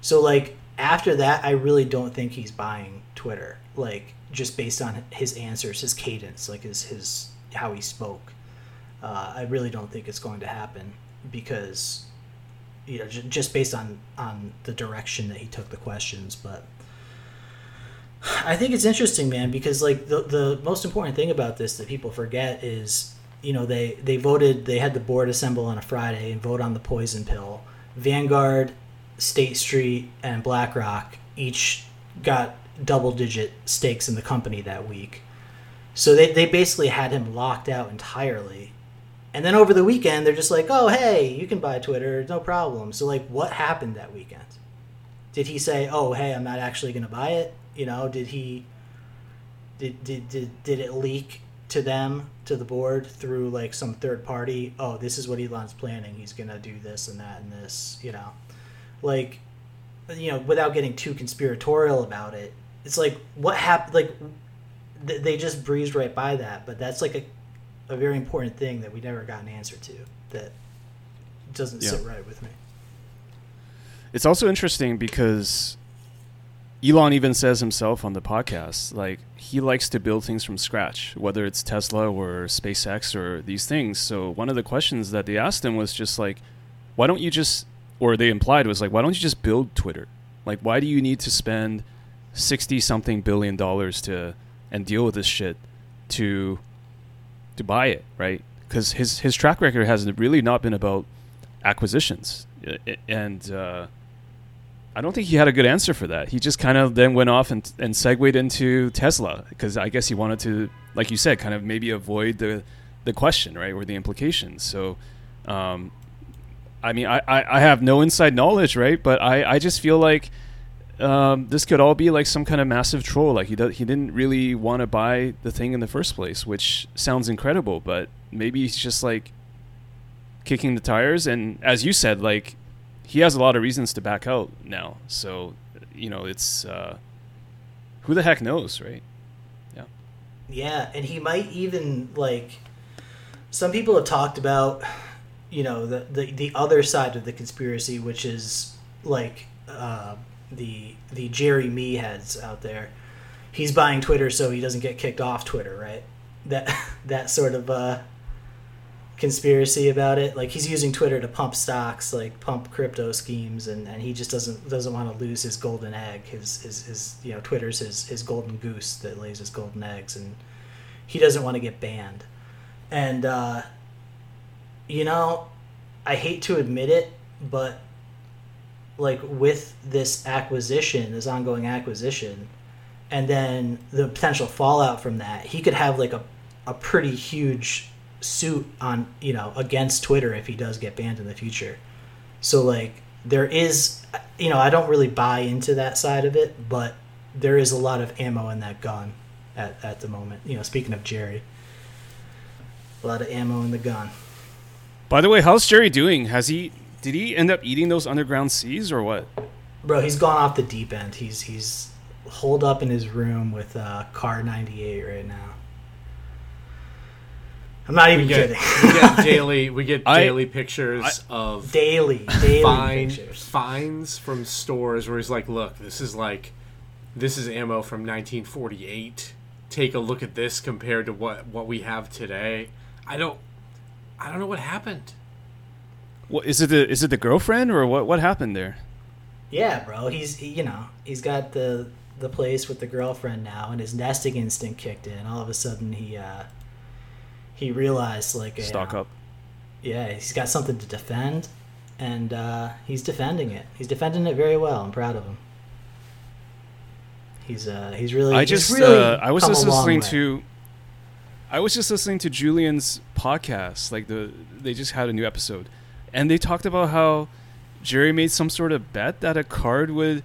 So like after that, I really don't think he's buying Twitter. Like just based on his answers, his cadence, like his his how he spoke. Uh, I really don't think it's going to happen because you know j- just based on on the direction that he took the questions, but. I think it's interesting, man, because like the the most important thing about this that people forget is, you know, they they voted, they had the board assemble on a Friday and vote on the poison pill. Vanguard, State Street, and BlackRock each got double digit stakes in the company that week. So they, they basically had him locked out entirely. And then over the weekend, they're just like, oh, hey, you can buy Twitter, no problem. So, like, what happened that weekend? Did he say, oh, hey, I'm not actually going to buy it? You know, did he, did, did, did, did it leak to them, to the board, through like some third party? Oh, this is what Elon's planning. He's to do this and that and this, you know? Like, you know, without getting too conspiratorial about it, it's like, what happened? Like, th- they just breezed right by that, but that's like a, a very important thing that we never got an answer to that doesn't Yeah. sit right with me. It's also interesting because Elon even says himself on the podcast, like he likes to build things from scratch, whether it's Tesla or SpaceX or these things. So one of the questions that they asked him was just like, why don't you just, or they implied was like, why don't you just build Twitter? Like, why do you need to spend sixty something billion dollars to and deal with this shit to to buy it, right? Because his his track record has really not been about acquisitions, and uh, I don't think he had a good answer for that. He just kind of then went off and and segued into Tesla because I guess he wanted to, like you said, kind of maybe avoid the the question, right, or the implications. So. Um, I mean, I, I, I have no inside knowledge, right? But I, I just feel like um, this could all be like some kind of massive troll. Like he does, he didn't really want to buy the thing in the first place, which sounds incredible. But maybe he's just like kicking the tires. And as you said, like he has a lot of reasons to back out now. So you know, it's uh, who the heck knows, right? Yeah. Yeah, and he might even like. Some people have talked about, you know, the the, the other side of the conspiracy, which is like uh, the the Jerry Me heads out there. He's buying Twitter so he doesn't get kicked off Twitter, right? That that sort of uh, conspiracy about it. Like he's using Twitter to pump stocks, like pump crypto schemes, and, and he just doesn't doesn't want to lose his golden egg. His, his his you know Twitter's his his golden goose that lays his golden eggs, and he doesn't want to get banned. And uh, you know, I hate to admit it, but like with this acquisition, this ongoing acquisition, and then the potential fallout from that, he could have like a a pretty huge suit on you know against Twitter if he does get banned in the future. So like there is you know I don't really buy into that side of it, but there is a lot of ammo in that gun at, at the moment. You know, speaking of Jerry, a lot of ammo in the gun. By the way, how's Jerry doing? Has he did he end up eating those underground seas or what? Bro, he's gone off the deep end. He's he's holed up in his room with uh, Kar 98 right now. I'm not even We get, kidding. we get daily we get I- daily pictures of daily, daily fine pictures. finds from stores where he's like, "Look, this is like this is ammo from 1948. Take a look at this compared to what what we have today." I don't I don't know what happened. What is it? The, is it the girlfriend or what? What happened there? Yeah, bro. He's he, you know he's got the the place with the girlfriend now, and his nesting instinct kicked in. All of a sudden, he uh he realized like Stock uh, up. Yeah, he's got something to defend, and uh, he's defending it. He's defending it very well. I'm proud of him. He's uh he's really. I just really uh, I was just listening to I was just listening to Julian's podcast. Like the they just had a new episode, and they talked about how Jerry made some sort of bet that a card would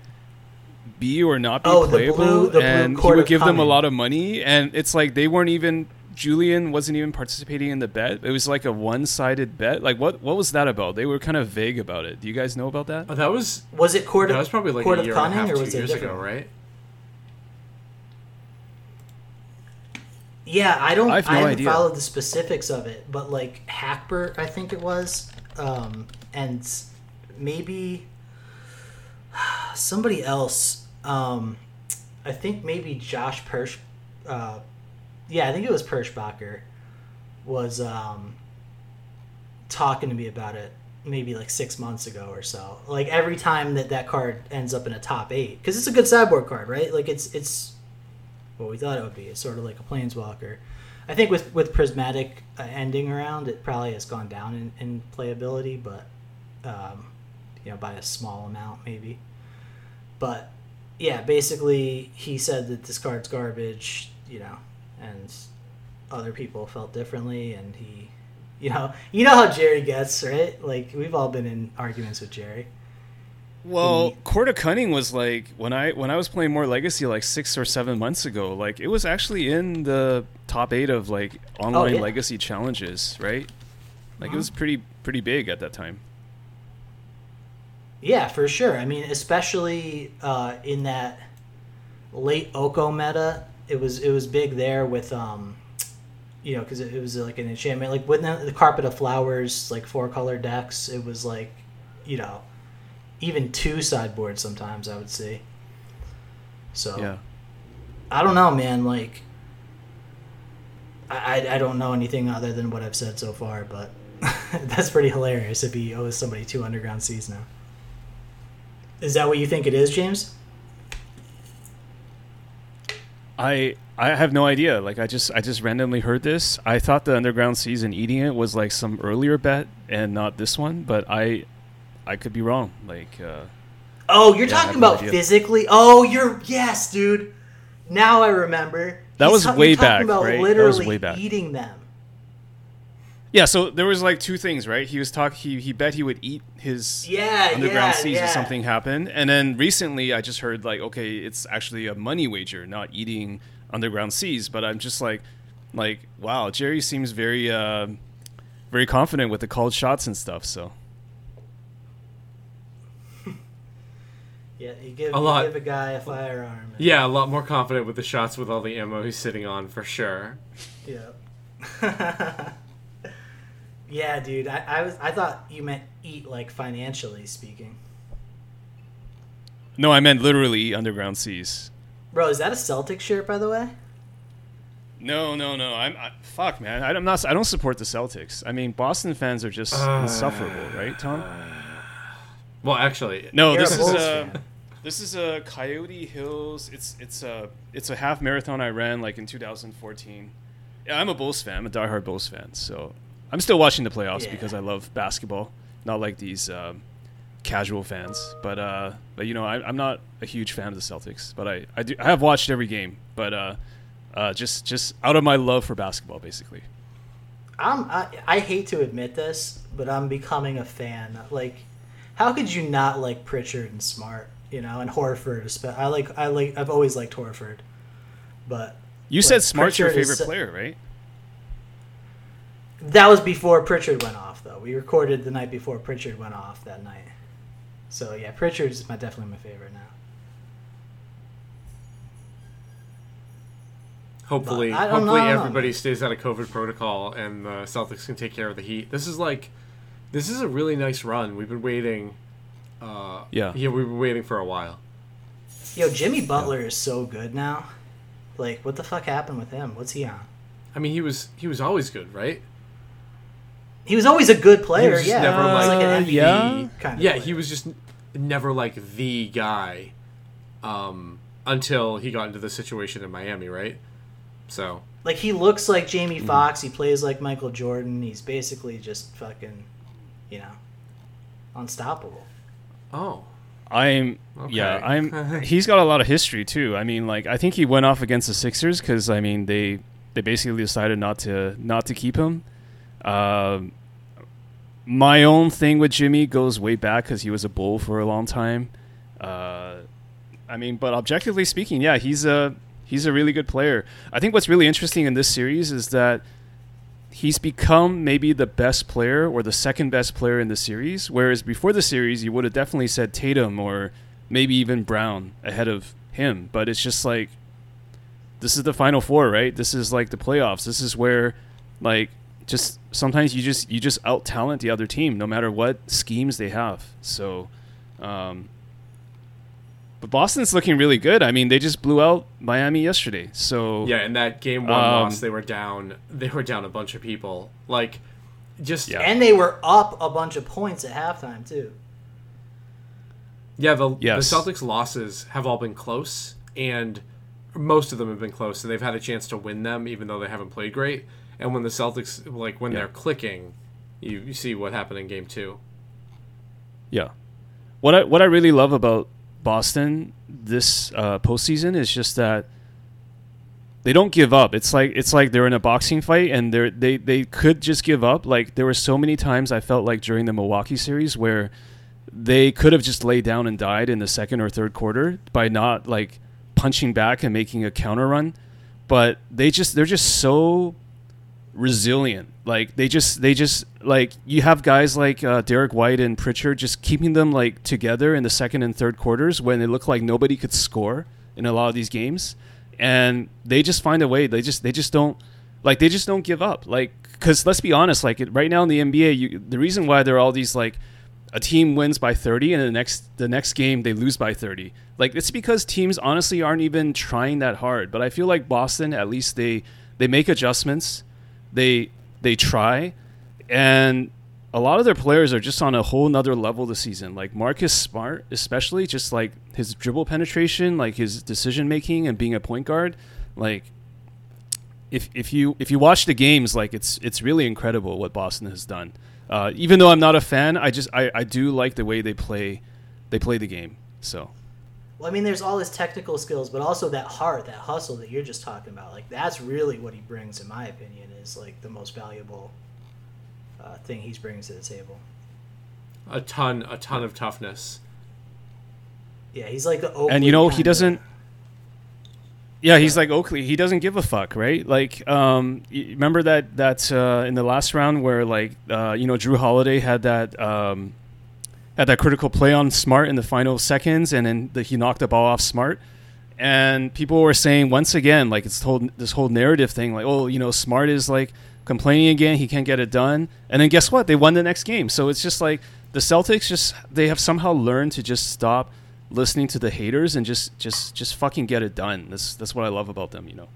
be or not be Oh, the playable, blue- the blue and he would give them a lot of money. And it's like they weren't even Julian wasn't even participating in the bet. It was like a one-sided bet. Like what what was that about? They were kind of vague about it. Do you guys know about that? Oh, that was Was it court that of was probably like court a of year and a half, or two it years ago, right? Yeah, I don't. I I, have no haven't idea. followed the specifics of it, but like Hackbert, I think it was, um, and maybe somebody else. Um, I think maybe Josh Persh. Uh, yeah, I think it was Pershbacher was um, talking to me about it maybe like six months ago or so. Like every time that that card ends up in a top eight, because it's a good sideboard card, right? Like it's it's what we thought it would be. It's sort of like a planeswalker. I think with with prismatic uh, ending around, it probably has gone down in, in playability, but um, you know by a small amount maybe. But yeah, basically he said that this card's garbage, you know, and other people felt differently, and he, you know, you know how Jerry gets, right? Like we've all been in arguments with Jerry. Well, Court of Cunning was like when I when I was playing more Legacy like six or seven months ago. Like it was actually in the top eight of like online yeah. Legacy challenges, right? Like Mhm. it was pretty pretty big at that time. Yeah, for sure. I mean, especially uh, in that late Oko meta, it was it was big there with um, you know, because it, it was like an enchantment, like with the, carpet of flowers, like four color decks. It was like, you know, even two sideboards sometimes I would see. So Yeah. I don't know, man. Like, I, I, I don't know anything other than what I've said so far, but that's pretty hilarious if he owes somebody two underground seas now. Is that what you think it is, James? I I have no idea. Like I just I just randomly heard this. I thought the underground season eating it was like some earlier bet and not this one, but I I could be wrong. Like uh, Oh, you're Yeah, talking no about idea. physically. Oh, you're yes, dude. Now I remember. That He's was ta- way back, right? That was way back. eating them. Yeah, so there was like two things, right? He was talking. he he bet he would eat his Yeah, underground yeah, seas yeah. if something happened. And then recently I just heard like, okay, it's actually a money wager, not eating underground seas. But I'm just like like, wow, Jerry seems very uh very confident with the called shots and stuff, so Yeah, you give, A you lot. give a guy a firearm. Yeah, a lot more confident with the shots with all the ammo he's sitting on for sure. Yeah. yeah, dude. I, I was I thought you meant eat like financially speaking. No, I meant literally underground seas. Bro, is that a Celtic shirt by the way? No, no, no. I'm I, fuck, man. I, I'm not. I don't support the Celtics. I mean, Boston fans are just Uh, insufferable, right, Tom? Well, actually, No, You're this a is Bulls a fan. this is a Coyote Hills. It's it's a it's a half marathon I ran like in 2014. Yeah, I'm a Bulls fan. I'm a diehard Bulls fan. So I'm still watching the playoffs Yeah. because I love basketball, not like these um, casual fans. But uh, but you know, I, I'm not a huge fan of the Celtics. But I I, do, I have watched every game. But uh, uh, just just out of my love for basketball, basically. I'm I, I hate to admit this, but I'm becoming a fan. Like, how could you not like Pritchard and Smart? You know, and Horford. I like I like I've always liked Horford, but You Like, said Smart's your Pritchard is favorite so- player, right? That was before Pritchard went off. Though we recorded the night before Pritchard went off that night. So yeah, Pritchard's my definitely my favorite now. hopefully, But I don't hopefully know. everybody stays out of COVID protocol and the Celtics can take care of the Heat. This is like, this is a really nice run. We've been waiting. Uh, Yeah. yeah, we've been waiting for a while. Yo, Jimmy Butler is so good now. Like, what the fuck happened with him? What's he on? I mean, he was he was always good, right? He was always a good He player. was yeah, never he was like, like an MVP yeah. kind of. yeah, player. he was just never like the guy um, until he got into the situation in Miami, right? So Like he looks like. Jamie Foxx. He plays like Michael Jordan. He's basically just fucking, you know, unstoppable. oh, I'm yeah, I'm. He's got a lot of history too. I mean, like I think he went off against the Sixers because I mean they they basically decided not to not to keep him. Um, my own thing with Jimmy goes way back because he was a bull for a long time. Uh, I mean, but objectively speaking, yeah, he's a he's a really good player. I think what's really interesting in this series is that he's become maybe the best player or the second best player in the series. Whereas before the series, you would have definitely said Tatum or maybe even Brown ahead of him. But it's just like this is the final four, right? This is like the playoffs. This is where like just sometimes you just you just out talent the other team no matter what schemes they have. So um but Boston's looking really good. I mean, they just blew out Miami yesterday. So yeah. In that game one Um, loss, they were down. They were down a bunch of people. Like, just Yeah. yeah, And they were up a bunch of points at halftime too. Yeah, the Yes. the Celtics losses have all been close, and most of them have been close, and they've had a chance to win them, even though they haven't played great. And when the Celtics like when Yeah. they're clicking, you, you see what happened in game two. Yeah. What I what I really love about Boston this uh, postseason is just that they don't give up. It's like it's like they're in a boxing fight and they they they could just give up. Like there were so many times I felt like during the Milwaukee series where they could have just laid down and died in the second or third quarter by not like punching back and making a counter run. But they just they're just so resilient. Like they just they just like you have guys like uh, Derrick White and Pritchard just keeping them like together in the second and third quarters when it looked like nobody could score in a lot of these games, and they just find a way. They just they just don't like they just don't give up. Like because let's be honest, like right now in the NBA, you, the reason why there are all these like a team wins by 30 and the next the next game they lose by 30 like it's because teams honestly aren't even trying that hard but i feel like boston at least they they make adjustments they they try and a lot of their players are just on a whole nother level this season. Like marcus smart especially just like his dribble penetration like his decision making and being a point guard like if if you if you watch the games like it's it's really incredible what boston has done. Uh, even though i'm not a fan i just I, I do like the way they play they play the game so Well, I mean, there's all his technical skills, but also that heart, that hustle that you're just talking about. Like that's really what he brings, in my opinion, is like the most valuable uh, thing he's bringing to the table. A ton, a ton of toughness. Yeah, he's like the Oakley and you know he doesn't yeah he's like oakley he doesn't give a fuck right like um y- remember that that uh in the last round where like uh you know Jrue Holiday had that um had that critical play on smart in the final seconds and then the, he knocked the ball off smart and people were saying once again like it's told this whole narrative thing like oh you know smart is like complaining again he can't get it done and then guess what they won the next game so it's just like the celtics just they have somehow learned to just stop listening to the haters and just just just fucking get it done that's that's what i love about them you know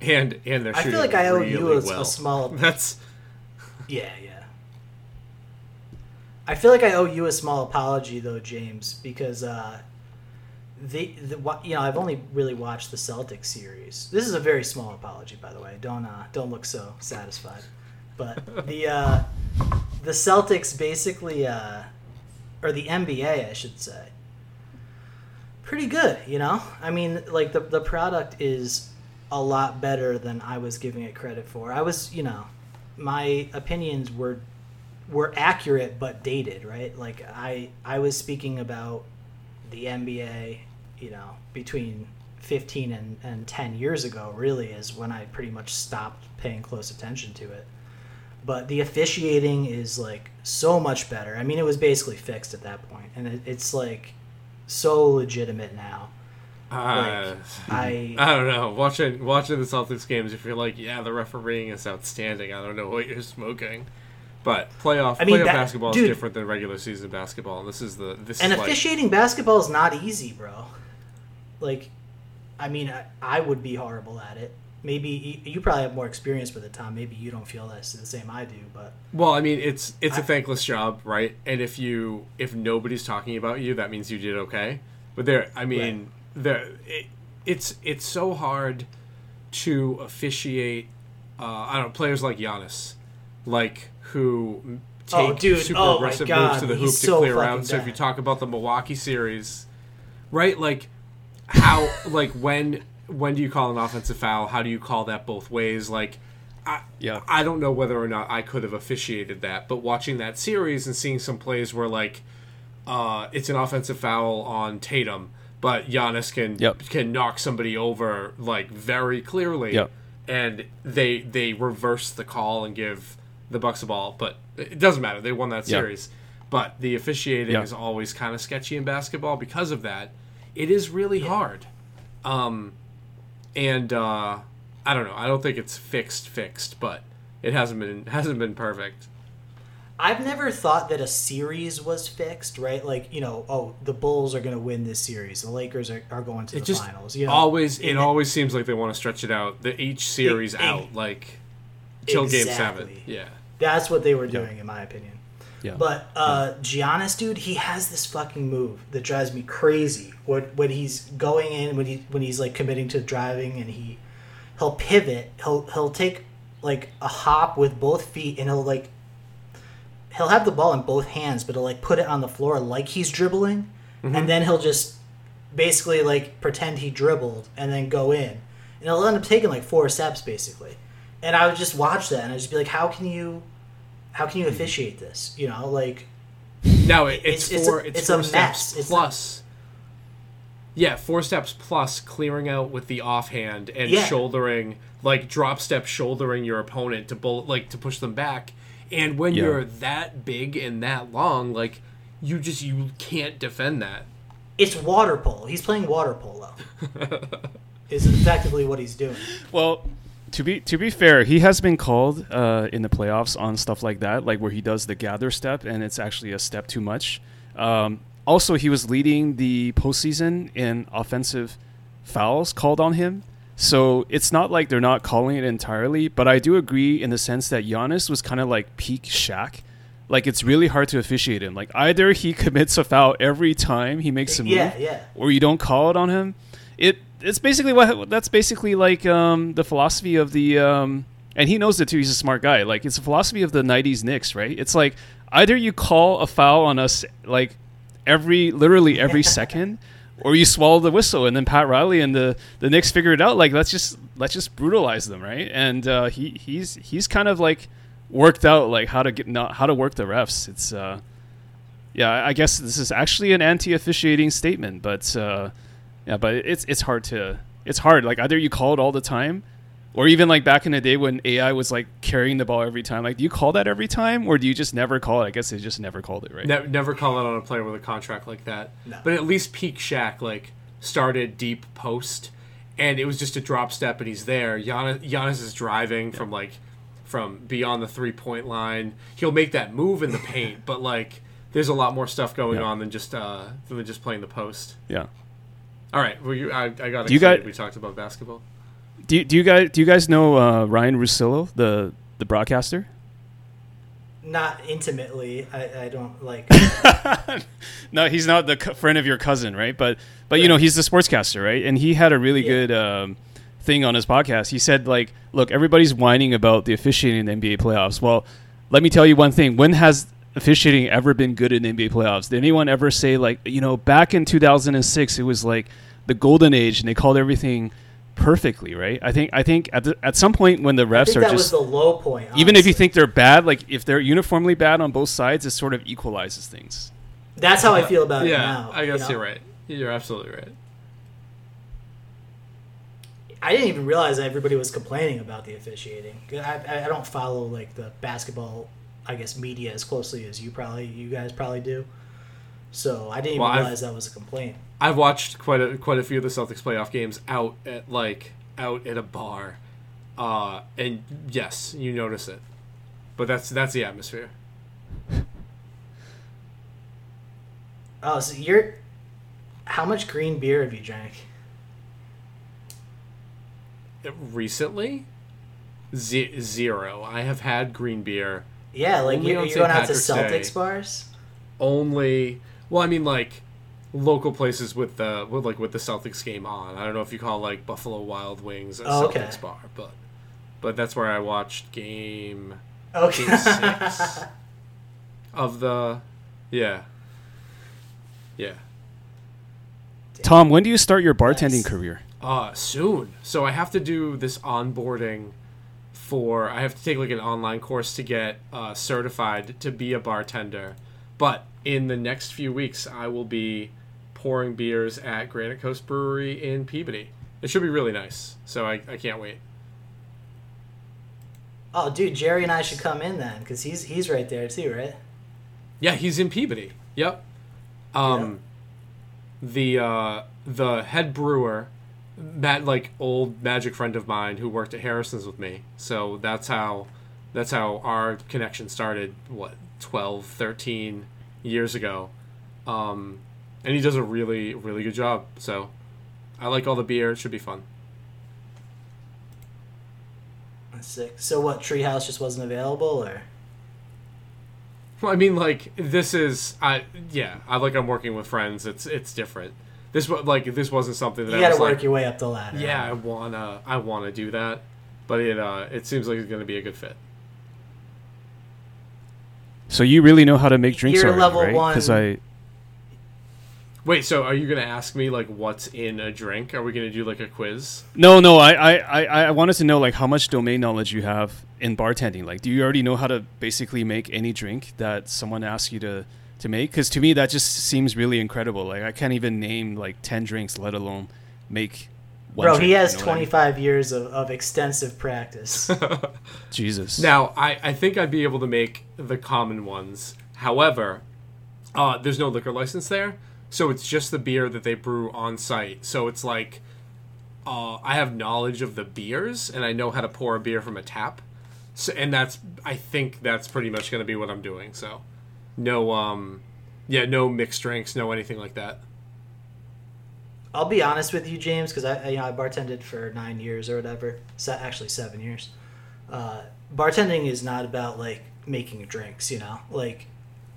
And and they're I feel like I owe really you a, well. a small. That's Yeah, yeah. I feel like I owe you a small apology though, James, because uh, the the you know I've only really watched the Celtics series. This is a very small apology, by the way. Don't uh, don't look so satisfied. But the uh, the Celtics basically, uh, or the NBA, I should say, pretty good. You know, I mean, like the the product is a lot better than I was giving it credit for. I was, you know, my opinions were were accurate but dated, right? Like I I was speaking about the NBA, you know, between 15 and, and 10 years ago really is when I pretty much stopped paying close attention to it. But the officiating is like so much better. I mean, it was basically fixed at that point, and it, it's like so legitimate now. uh, I I don't know. Watching watching the Celtics games, if you're like, yeah, the refereeing is outstanding. I don't know what you're smoking. But playoff I mean, playoff that- basketball dude- is different than regular season basketball. This is the this and is like officiating basketball is not easy, bro. Like, I mean, I, I would be horrible at it. Maybe you, you probably have more experience with it, Tom. Maybe you don't feel that's the same I do, but Well, I mean, it's it's a I- thankless job, right? And if you if nobody's talking about you, that means you did okay. But there, I mean, there it, it's it's so hard to officiate. Uh, I don't know players like Giannis, like who take Oh, dude. super Oh, my aggressive God. moves to the hoop He's to so clear fucking out. So if you talk about the Milwaukee series, right? Like how like when when do you call an offensive foul? How do you call that both ways? Like I Yeah. I don't know whether or not I could have officiated that, but watching that series and seeing some plays where like uh, it's an offensive foul on Tatum, but Giannis can Yep. can knock somebody over like very clearly, Yep. and they they reverse the call and give the Bucks a ball, but it doesn't matter. They won that Yeah. series, but the officiating Yeah. is always kind of sketchy in basketball because of that. It is really hard, um, and uh, I don't know. I don't think it's fixed fixed, but it hasn't been hasn't been perfect. I've never thought that a series was fixed, right? Like, you know, oh, the Bulls are going to win this series. The Lakers are, are going to It the just finals. You know, always it in- always seems like they want to stretch it out. The each series Ex- out like till game seven. Yeah. That's what they were doing, in my opinion. Yeah. But uh, Giannis, dude, he has this fucking move that drives me crazy. When when he's going in, when he when he's like committing to driving, and he he'll pivot. He'll he'll take like a hop with both feet, and he'll like he'll have the ball in both hands, but he'll like put it on the floor like he's dribbling, and then he'll just basically like pretend he dribbled and then go in, and he'll end up taking like four steps basically. And I would just watch that, and I'd just be like, how can you? How can you hmm. officiate this? You know, like No, it, it's, It's- it's four a- it's, it's four a steps mess. It's plus Yeah, four steps plus clearing out with the offhand and Yeah. shouldering like drop step shouldering your opponent to bullet like to push them back. And when Yeah. you're that big and that long, like you just you can't defend that. it's water polo. He's playing water polo. is effectively what he's doing. Well, to be to be fair, he has been called uh, in the playoffs on stuff like that, like where he does the gather step and it's actually a step too much. Um, also, he was leading the postseason in offensive fouls called on him. So it's not like they're not calling it entirely, but I do agree in the sense that Giannis was kind of like peak Shaq. Like it's really hard to officiate him. Like either he commits a foul every time he makes a move, Yeah, yeah. or you don't call it on him. It it's basically what that's basically like um, the philosophy of the um, and he knows it too. He's a smart guy. Like it's a philosophy of the '90s Knicks, right? It's like either you call a foul on us like every literally every second, or you swallow the whistle. And then Pat Riley and the the Knicks figure it out. Like let's just let's just brutalize them, right? And uh, he he's he's kind of like worked out like how to get not how to work the refs. It's uh, yeah, I guess this is actually an anti-officiating statement, but uh, yeah, but it's it's hard to it's hard. Like either you call it all the time, or even like back in the day when AI was like carrying the ball every time. Like, do you call that every time, or do you just never call it? I guess they just never called it, right? Ne- never call it on a player with a contract like that. No. But at least peak Shaq like started deep post, and it was just a drop step, and he's there. Giannis, Giannis is driving from like from beyond the three point line. He'll make that move in the paint, but like there's a lot more stuff going Yeah. on than just uh than just playing the post. Yeah. All right, well, you, I, I got Do you excited. guys- we talked about basketball. Do you, do you guys do you guys know uh, Ryan Russillo, the the broadcaster? Not intimately. I, I don't like. no, he's not the co- friend of your cousin, right? But but you know he's the sportscaster, right? And he had a really Yeah. good um, thing on his podcast. He said like, look, everybody's whining about the officiating in the NBA playoffs. Well, let me tell you one thing. When has officiating ever been good in NBA playoffs? Did anyone ever say like, you know, back in 2006 it was like the golden age and they called everything perfectly, right? I think I think at the, at some point when the I refs think are that just was the low point. even if you think they're bad, like if they're uniformly bad on both sides, it sort of equalizes things. that's how I feel about it yeah, now. I guess you know? you're right. You're absolutely right. I didn't even realize that everybody was complaining about the officiating. I, I, I don't follow like the basketball, I guess, media as closely as you probably, you guys probably do. So I didn't even Well, I've- realize that was a complaint. I've watched quite a quite a few of the Celtics playoff games out at like out at a bar, uh, and yes, you notice it, but that's that's the atmosphere. Oh, so you're. How much green beer have you drank? Recently, ze- zero. I have had green beer Yeah, like Only you're, on you're St. going out to Celtics Day. bars. only. Well, I mean like local places with the with like with the Celtics game on. I don't know if you call like Buffalo Wild Wings a Oh, okay. Celtics bar, but but that's where I watched game Okay. Game six of the yeah yeah Tom, when do you start your bartending Nice. career? Uh, soon. So I have to do this onboarding for. I have to take like an online course to get uh, certified to be a bartender. But in the next few weeks, I will be pouring beers at Granite Coast Brewery in Peabody. It should be really nice. So I, I can't wait. oh, dude, Jerry and I should come in then, because he's he's right there too, right? Yeah, he's in Peabody. Yep. Um, the uh, the head brewer, Matt, like old magic friend of mine who worked at Harrison's with me. So that's how that's how our connection started. What 12, 13 years ago. Um, and he does a really really good job. So I like all the beer. It should be fun. That's sick. So what? Treehouse just wasn't available, or? Well, I mean, like this is, I yeah, I like I'm working with friends. It's it's different. This was like this wasn't something that You I got to was work like, your way up the ladder. yeah, I wanna I wanna do that, but it uh it seems like it's gonna be a good fit. So you really know how to make drinks You're already, level right? one. Because I Wait, so are you gonna ask me like what's in a drink? Are we gonna do like a quiz? no no I, I I I wanted to know like how much domain knowledge you have in bartending. Like, do you already know how to basically make any drink that someone asks you to to make? Because to me that just seems really incredible. Like I can't even name like ten drinks, let alone make. One Bro, drink, he has you know what I mean? 25 years of, of extensive practice. Jesus. Now, I I think I'd be able to make the common ones. However, uh, there's no liquor license there, so it's just the beer that they brew on site. So it's like, uh, I have knowledge of the beers and I know how to pour a beer from a tap. So, and that's I think that's pretty much going to be what I'm doing. So, no um, yeah, no mixed drinks, no anything like that. I'll be honest with you, James, because I, I, you know, I bartended for nine years or whatever. Se- actually, seven years. Uh, bartending is not about like making drinks, you know, like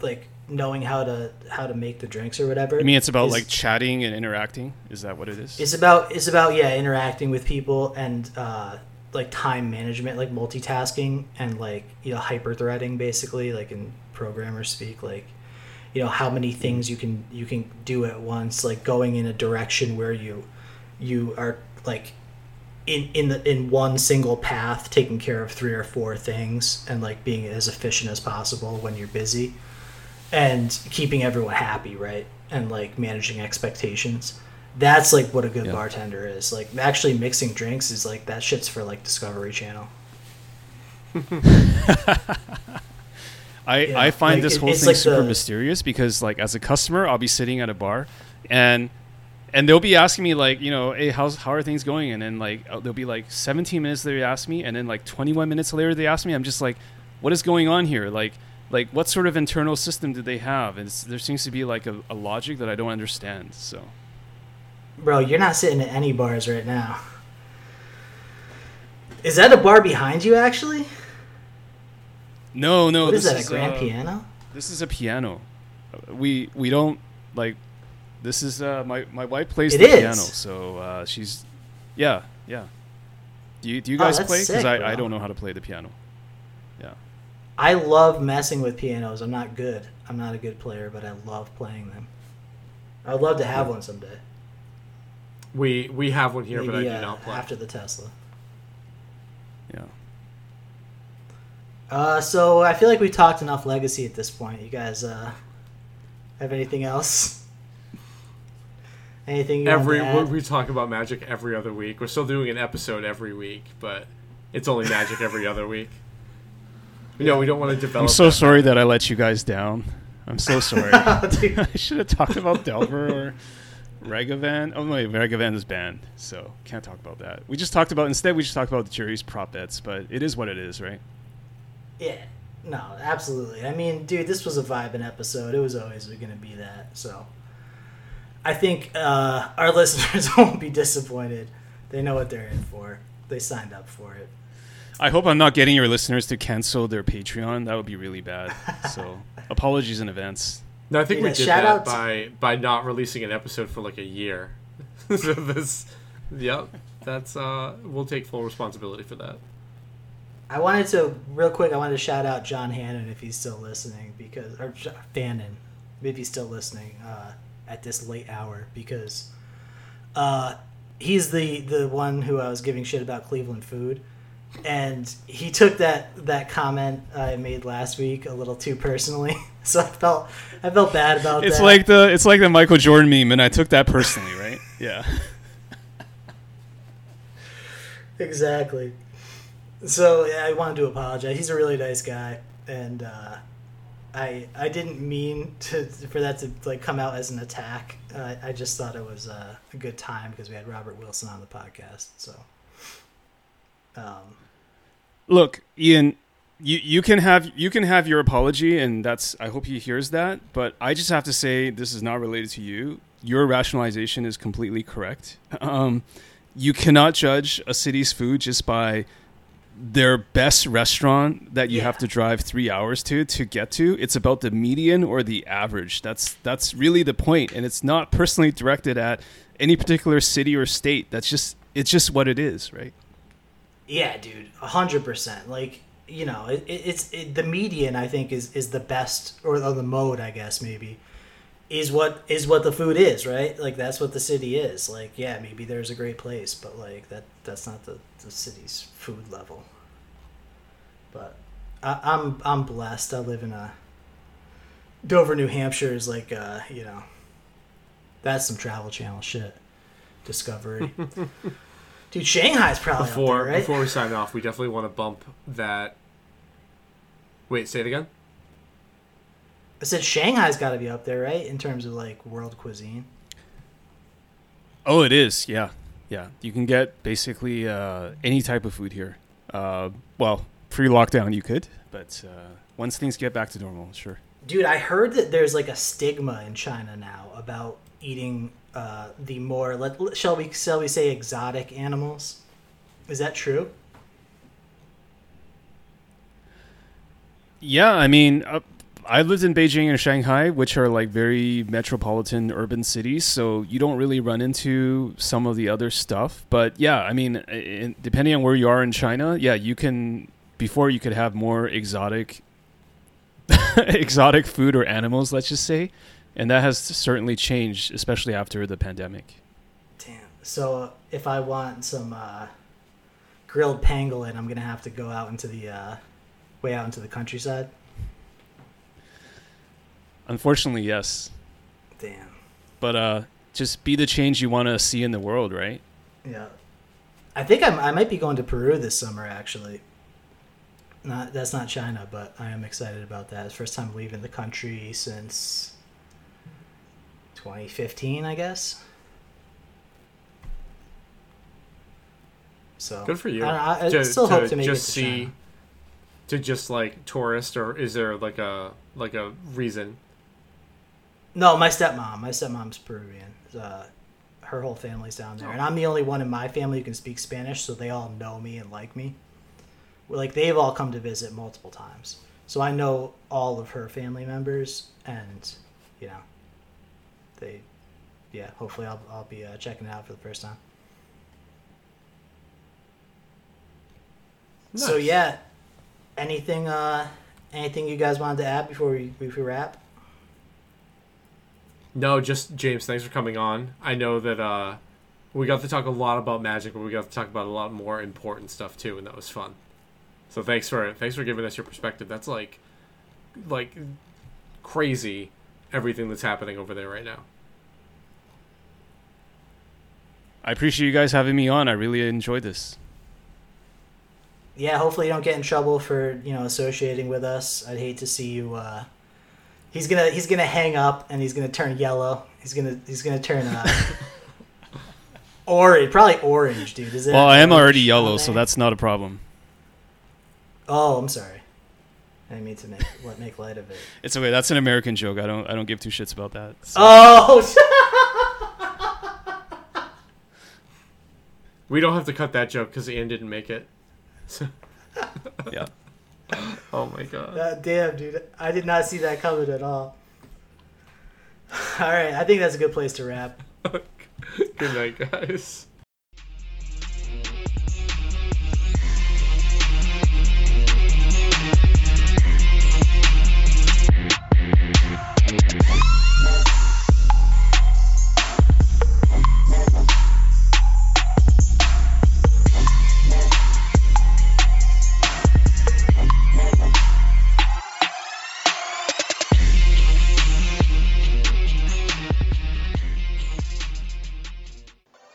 like knowing how to how to make the drinks or whatever. I mean, it's about Is- like chatting and interacting. Is that what it is? It's about it's about yeah interacting with people and uh, like time management, like multitasking and like you know hyper threading basically, like in programmer speak, like you know how many things you can you can do at once, like going in a direction where you you are like in in the in one single path, taking care of three or four things, and like being as efficient as possible when you're busy, and keeping everyone happy, right? And like managing expectations. That's like what a good Yeah. bartender is. Like actually mixing drinks is like that shit's for like Discovery Channel. I, Yeah, I find like, this whole thing like super the- mysterious because like as a customer I'll be sitting at a bar and and they'll be asking me like you know hey how's how are things going? And then like uh, they'll be like 17 minutes they ask me and then like 21 minutes later they ask me I'm just like what is going on here? Like like what sort of internal system do they have? And there seems to be like a, a logic that I don't understand so. Bro, you're not sitting at any bars right now. Is that a bar behind you actually? No no what is this that, a grand uh, piano? This is a piano. We we don't like. This is uh my my wife plays It the is. piano, so uh, she's yeah yeah. Do you do you Oh, guys that's play? Because I, bro. I don't know how to play the piano. Yeah. I love messing with pianos. I'm not good. I'm not a good player, but I love playing them. I'd love to have one someday. We we have one here, but I do uh, not play. after the Tesla. Yeah. Uh, so I feel like we talked enough legacy at this point. You guys uh, have anything else? Anything you every want to we, add? we talk about magic every other week. We're still doing an episode every week, but it's only magic every other week. You know, we don't want to develop. I'm so that- sorry that I let you guys down. I'm so sorry. Oh. I should have talked about Delver or Ragavan. Oh wait, Ragavan is banned, so can't talk about that. We just talked about instead. We just talked about the Jerry's prop bets, but it is what it is, right? Yeah, no, absolutely. I mean, dude, this was a vibing episode. It was always going to be that. So, I think uh, our listeners won't be disappointed. They know what they're in for. They signed up for it. I hope I'm not getting your listeners to cancel their Patreon. That would be really bad. So apologies in advance. No, I think we Yeah, did shout that out to- by by not releasing an episode for like a year. so this, yep, that's uh, we'll take full responsibility for that. I wanted to real quick. I wanted to shout out John Hannon if he's still listening because or Fannin if he's still listening uh, at this late hour because uh, he's the the one who I was giving shit about Cleveland food, and he took that that comment I made last week a little too personally. So I felt I felt bad about It's that. like the it's like the Michael Jordan meme, and I took that personally, right? Yeah. exactly. So yeah, I wanted to apologize. He's a really nice guy, and uh, I I didn't mean to for that to like come out as an attack. Uh, I just thought it was uh, a good time because we had Robert Wilson on the podcast. So, um, Look, Ian, you you can have you can have your apology, and that's I hope he hears that. But I just have to say this is not related to you. Your rationalization is completely correct. Um, you cannot judge a city's food just by their best restaurant that you Yeah. have to drive three hours to to get to. It's about the median or the average. That's that's really the point, and it's not personally directed at any particular city or state. That's just it's just what it is, right? yeah, dude, a hundred percent. Like you know, it, it's it, the median. I think is is the best or the mode. I guess maybe is what is what the food is, right? Like that's what the city is. Like yeah, maybe there's a great place, but like that that's not the, the city's food level. But I, I'm I'm blessed. I live in a Dover, New Hampshire is like uh, you know that's some Travel Channel shit. Discovery. Dude, Shanghai's probably Before up there, right? before we sign off, we definitely want to bump that. Wait, say it again. I said Shanghai's got to be up there, right? In terms of like world cuisine. Oh, it is. Yeah, yeah. You can get basically uh, any type of food here. Uh, well, pre-lockdown you could, but uh, once things get back to normal, sure. Dude, I heard that there's like a stigma in China now about eating uh, the more let shall we shall we say exotic animals. Is that true? Yeah, I mean, uh, I lived in Beijing and Shanghai, which are like very metropolitan urban cities, so you don't really run into some of the other stuff. But yeah, I mean, in, depending on where you are in China, yeah, you can before you could have more exotic exotic food or animals, let's just say, and that has certainly changed, especially after the pandemic. Damn. So if I want some uh, grilled pangolin, I'm gonna have to go out into the uh, way out into the countryside. Unfortunately, yes. Damn. But uh, just be the change you want to see in the world, right? Yeah. I think I'm, I might be going to Peru this summer. Actually. Not that's not China, but I am excited about that. It's first time leaving the country since 2015, I guess. So Good for you. I, I, I To- still hope to make just it to see, China. to just like tourist, or is there like a like a reason? No, my stepmom. My stepmom's Peruvian. Uh, her whole family's down there, and I'm the only one in my family who can speak Spanish, so they all know me and like me. Like they've all come to visit multiple times, so I know all of her family members, and you know, they, yeah. Hopefully, I'll I'll be uh, checking it out for the first time. So yeah, anything uh, anything you guys wanted to add before we before we wrap? No, just James. Thanks for coming on. I know that uh, we got to talk a lot about magic, but we got to talk about a lot more important stuff too, and that was fun. So thanks for thanks for giving us your perspective. That's like like crazy everything that's happening over there right now. I appreciate you guys having me on. I really enjoyed this. yeah, hopefully you don't get in trouble for you know associating with us. I'd hate to see you. Uh, he's gonna he's gonna hang up and he's gonna turn yellow. He's gonna he's gonna turn uh, orange, probably orange, dude. Is it? Well, I am already yellow, so that's not a problem. Oh, I'm sorry. I didn't mean to make let make light of it. It's okay. That's an American joke. I don't I don't give two shits about that. So- Oh, We don't have to cut that joke because Ian didn't make it. So- yeah. oh my god. God damn, dude! I did not see that coming at all. All right, I think that's a good place to wrap. Good night, guys.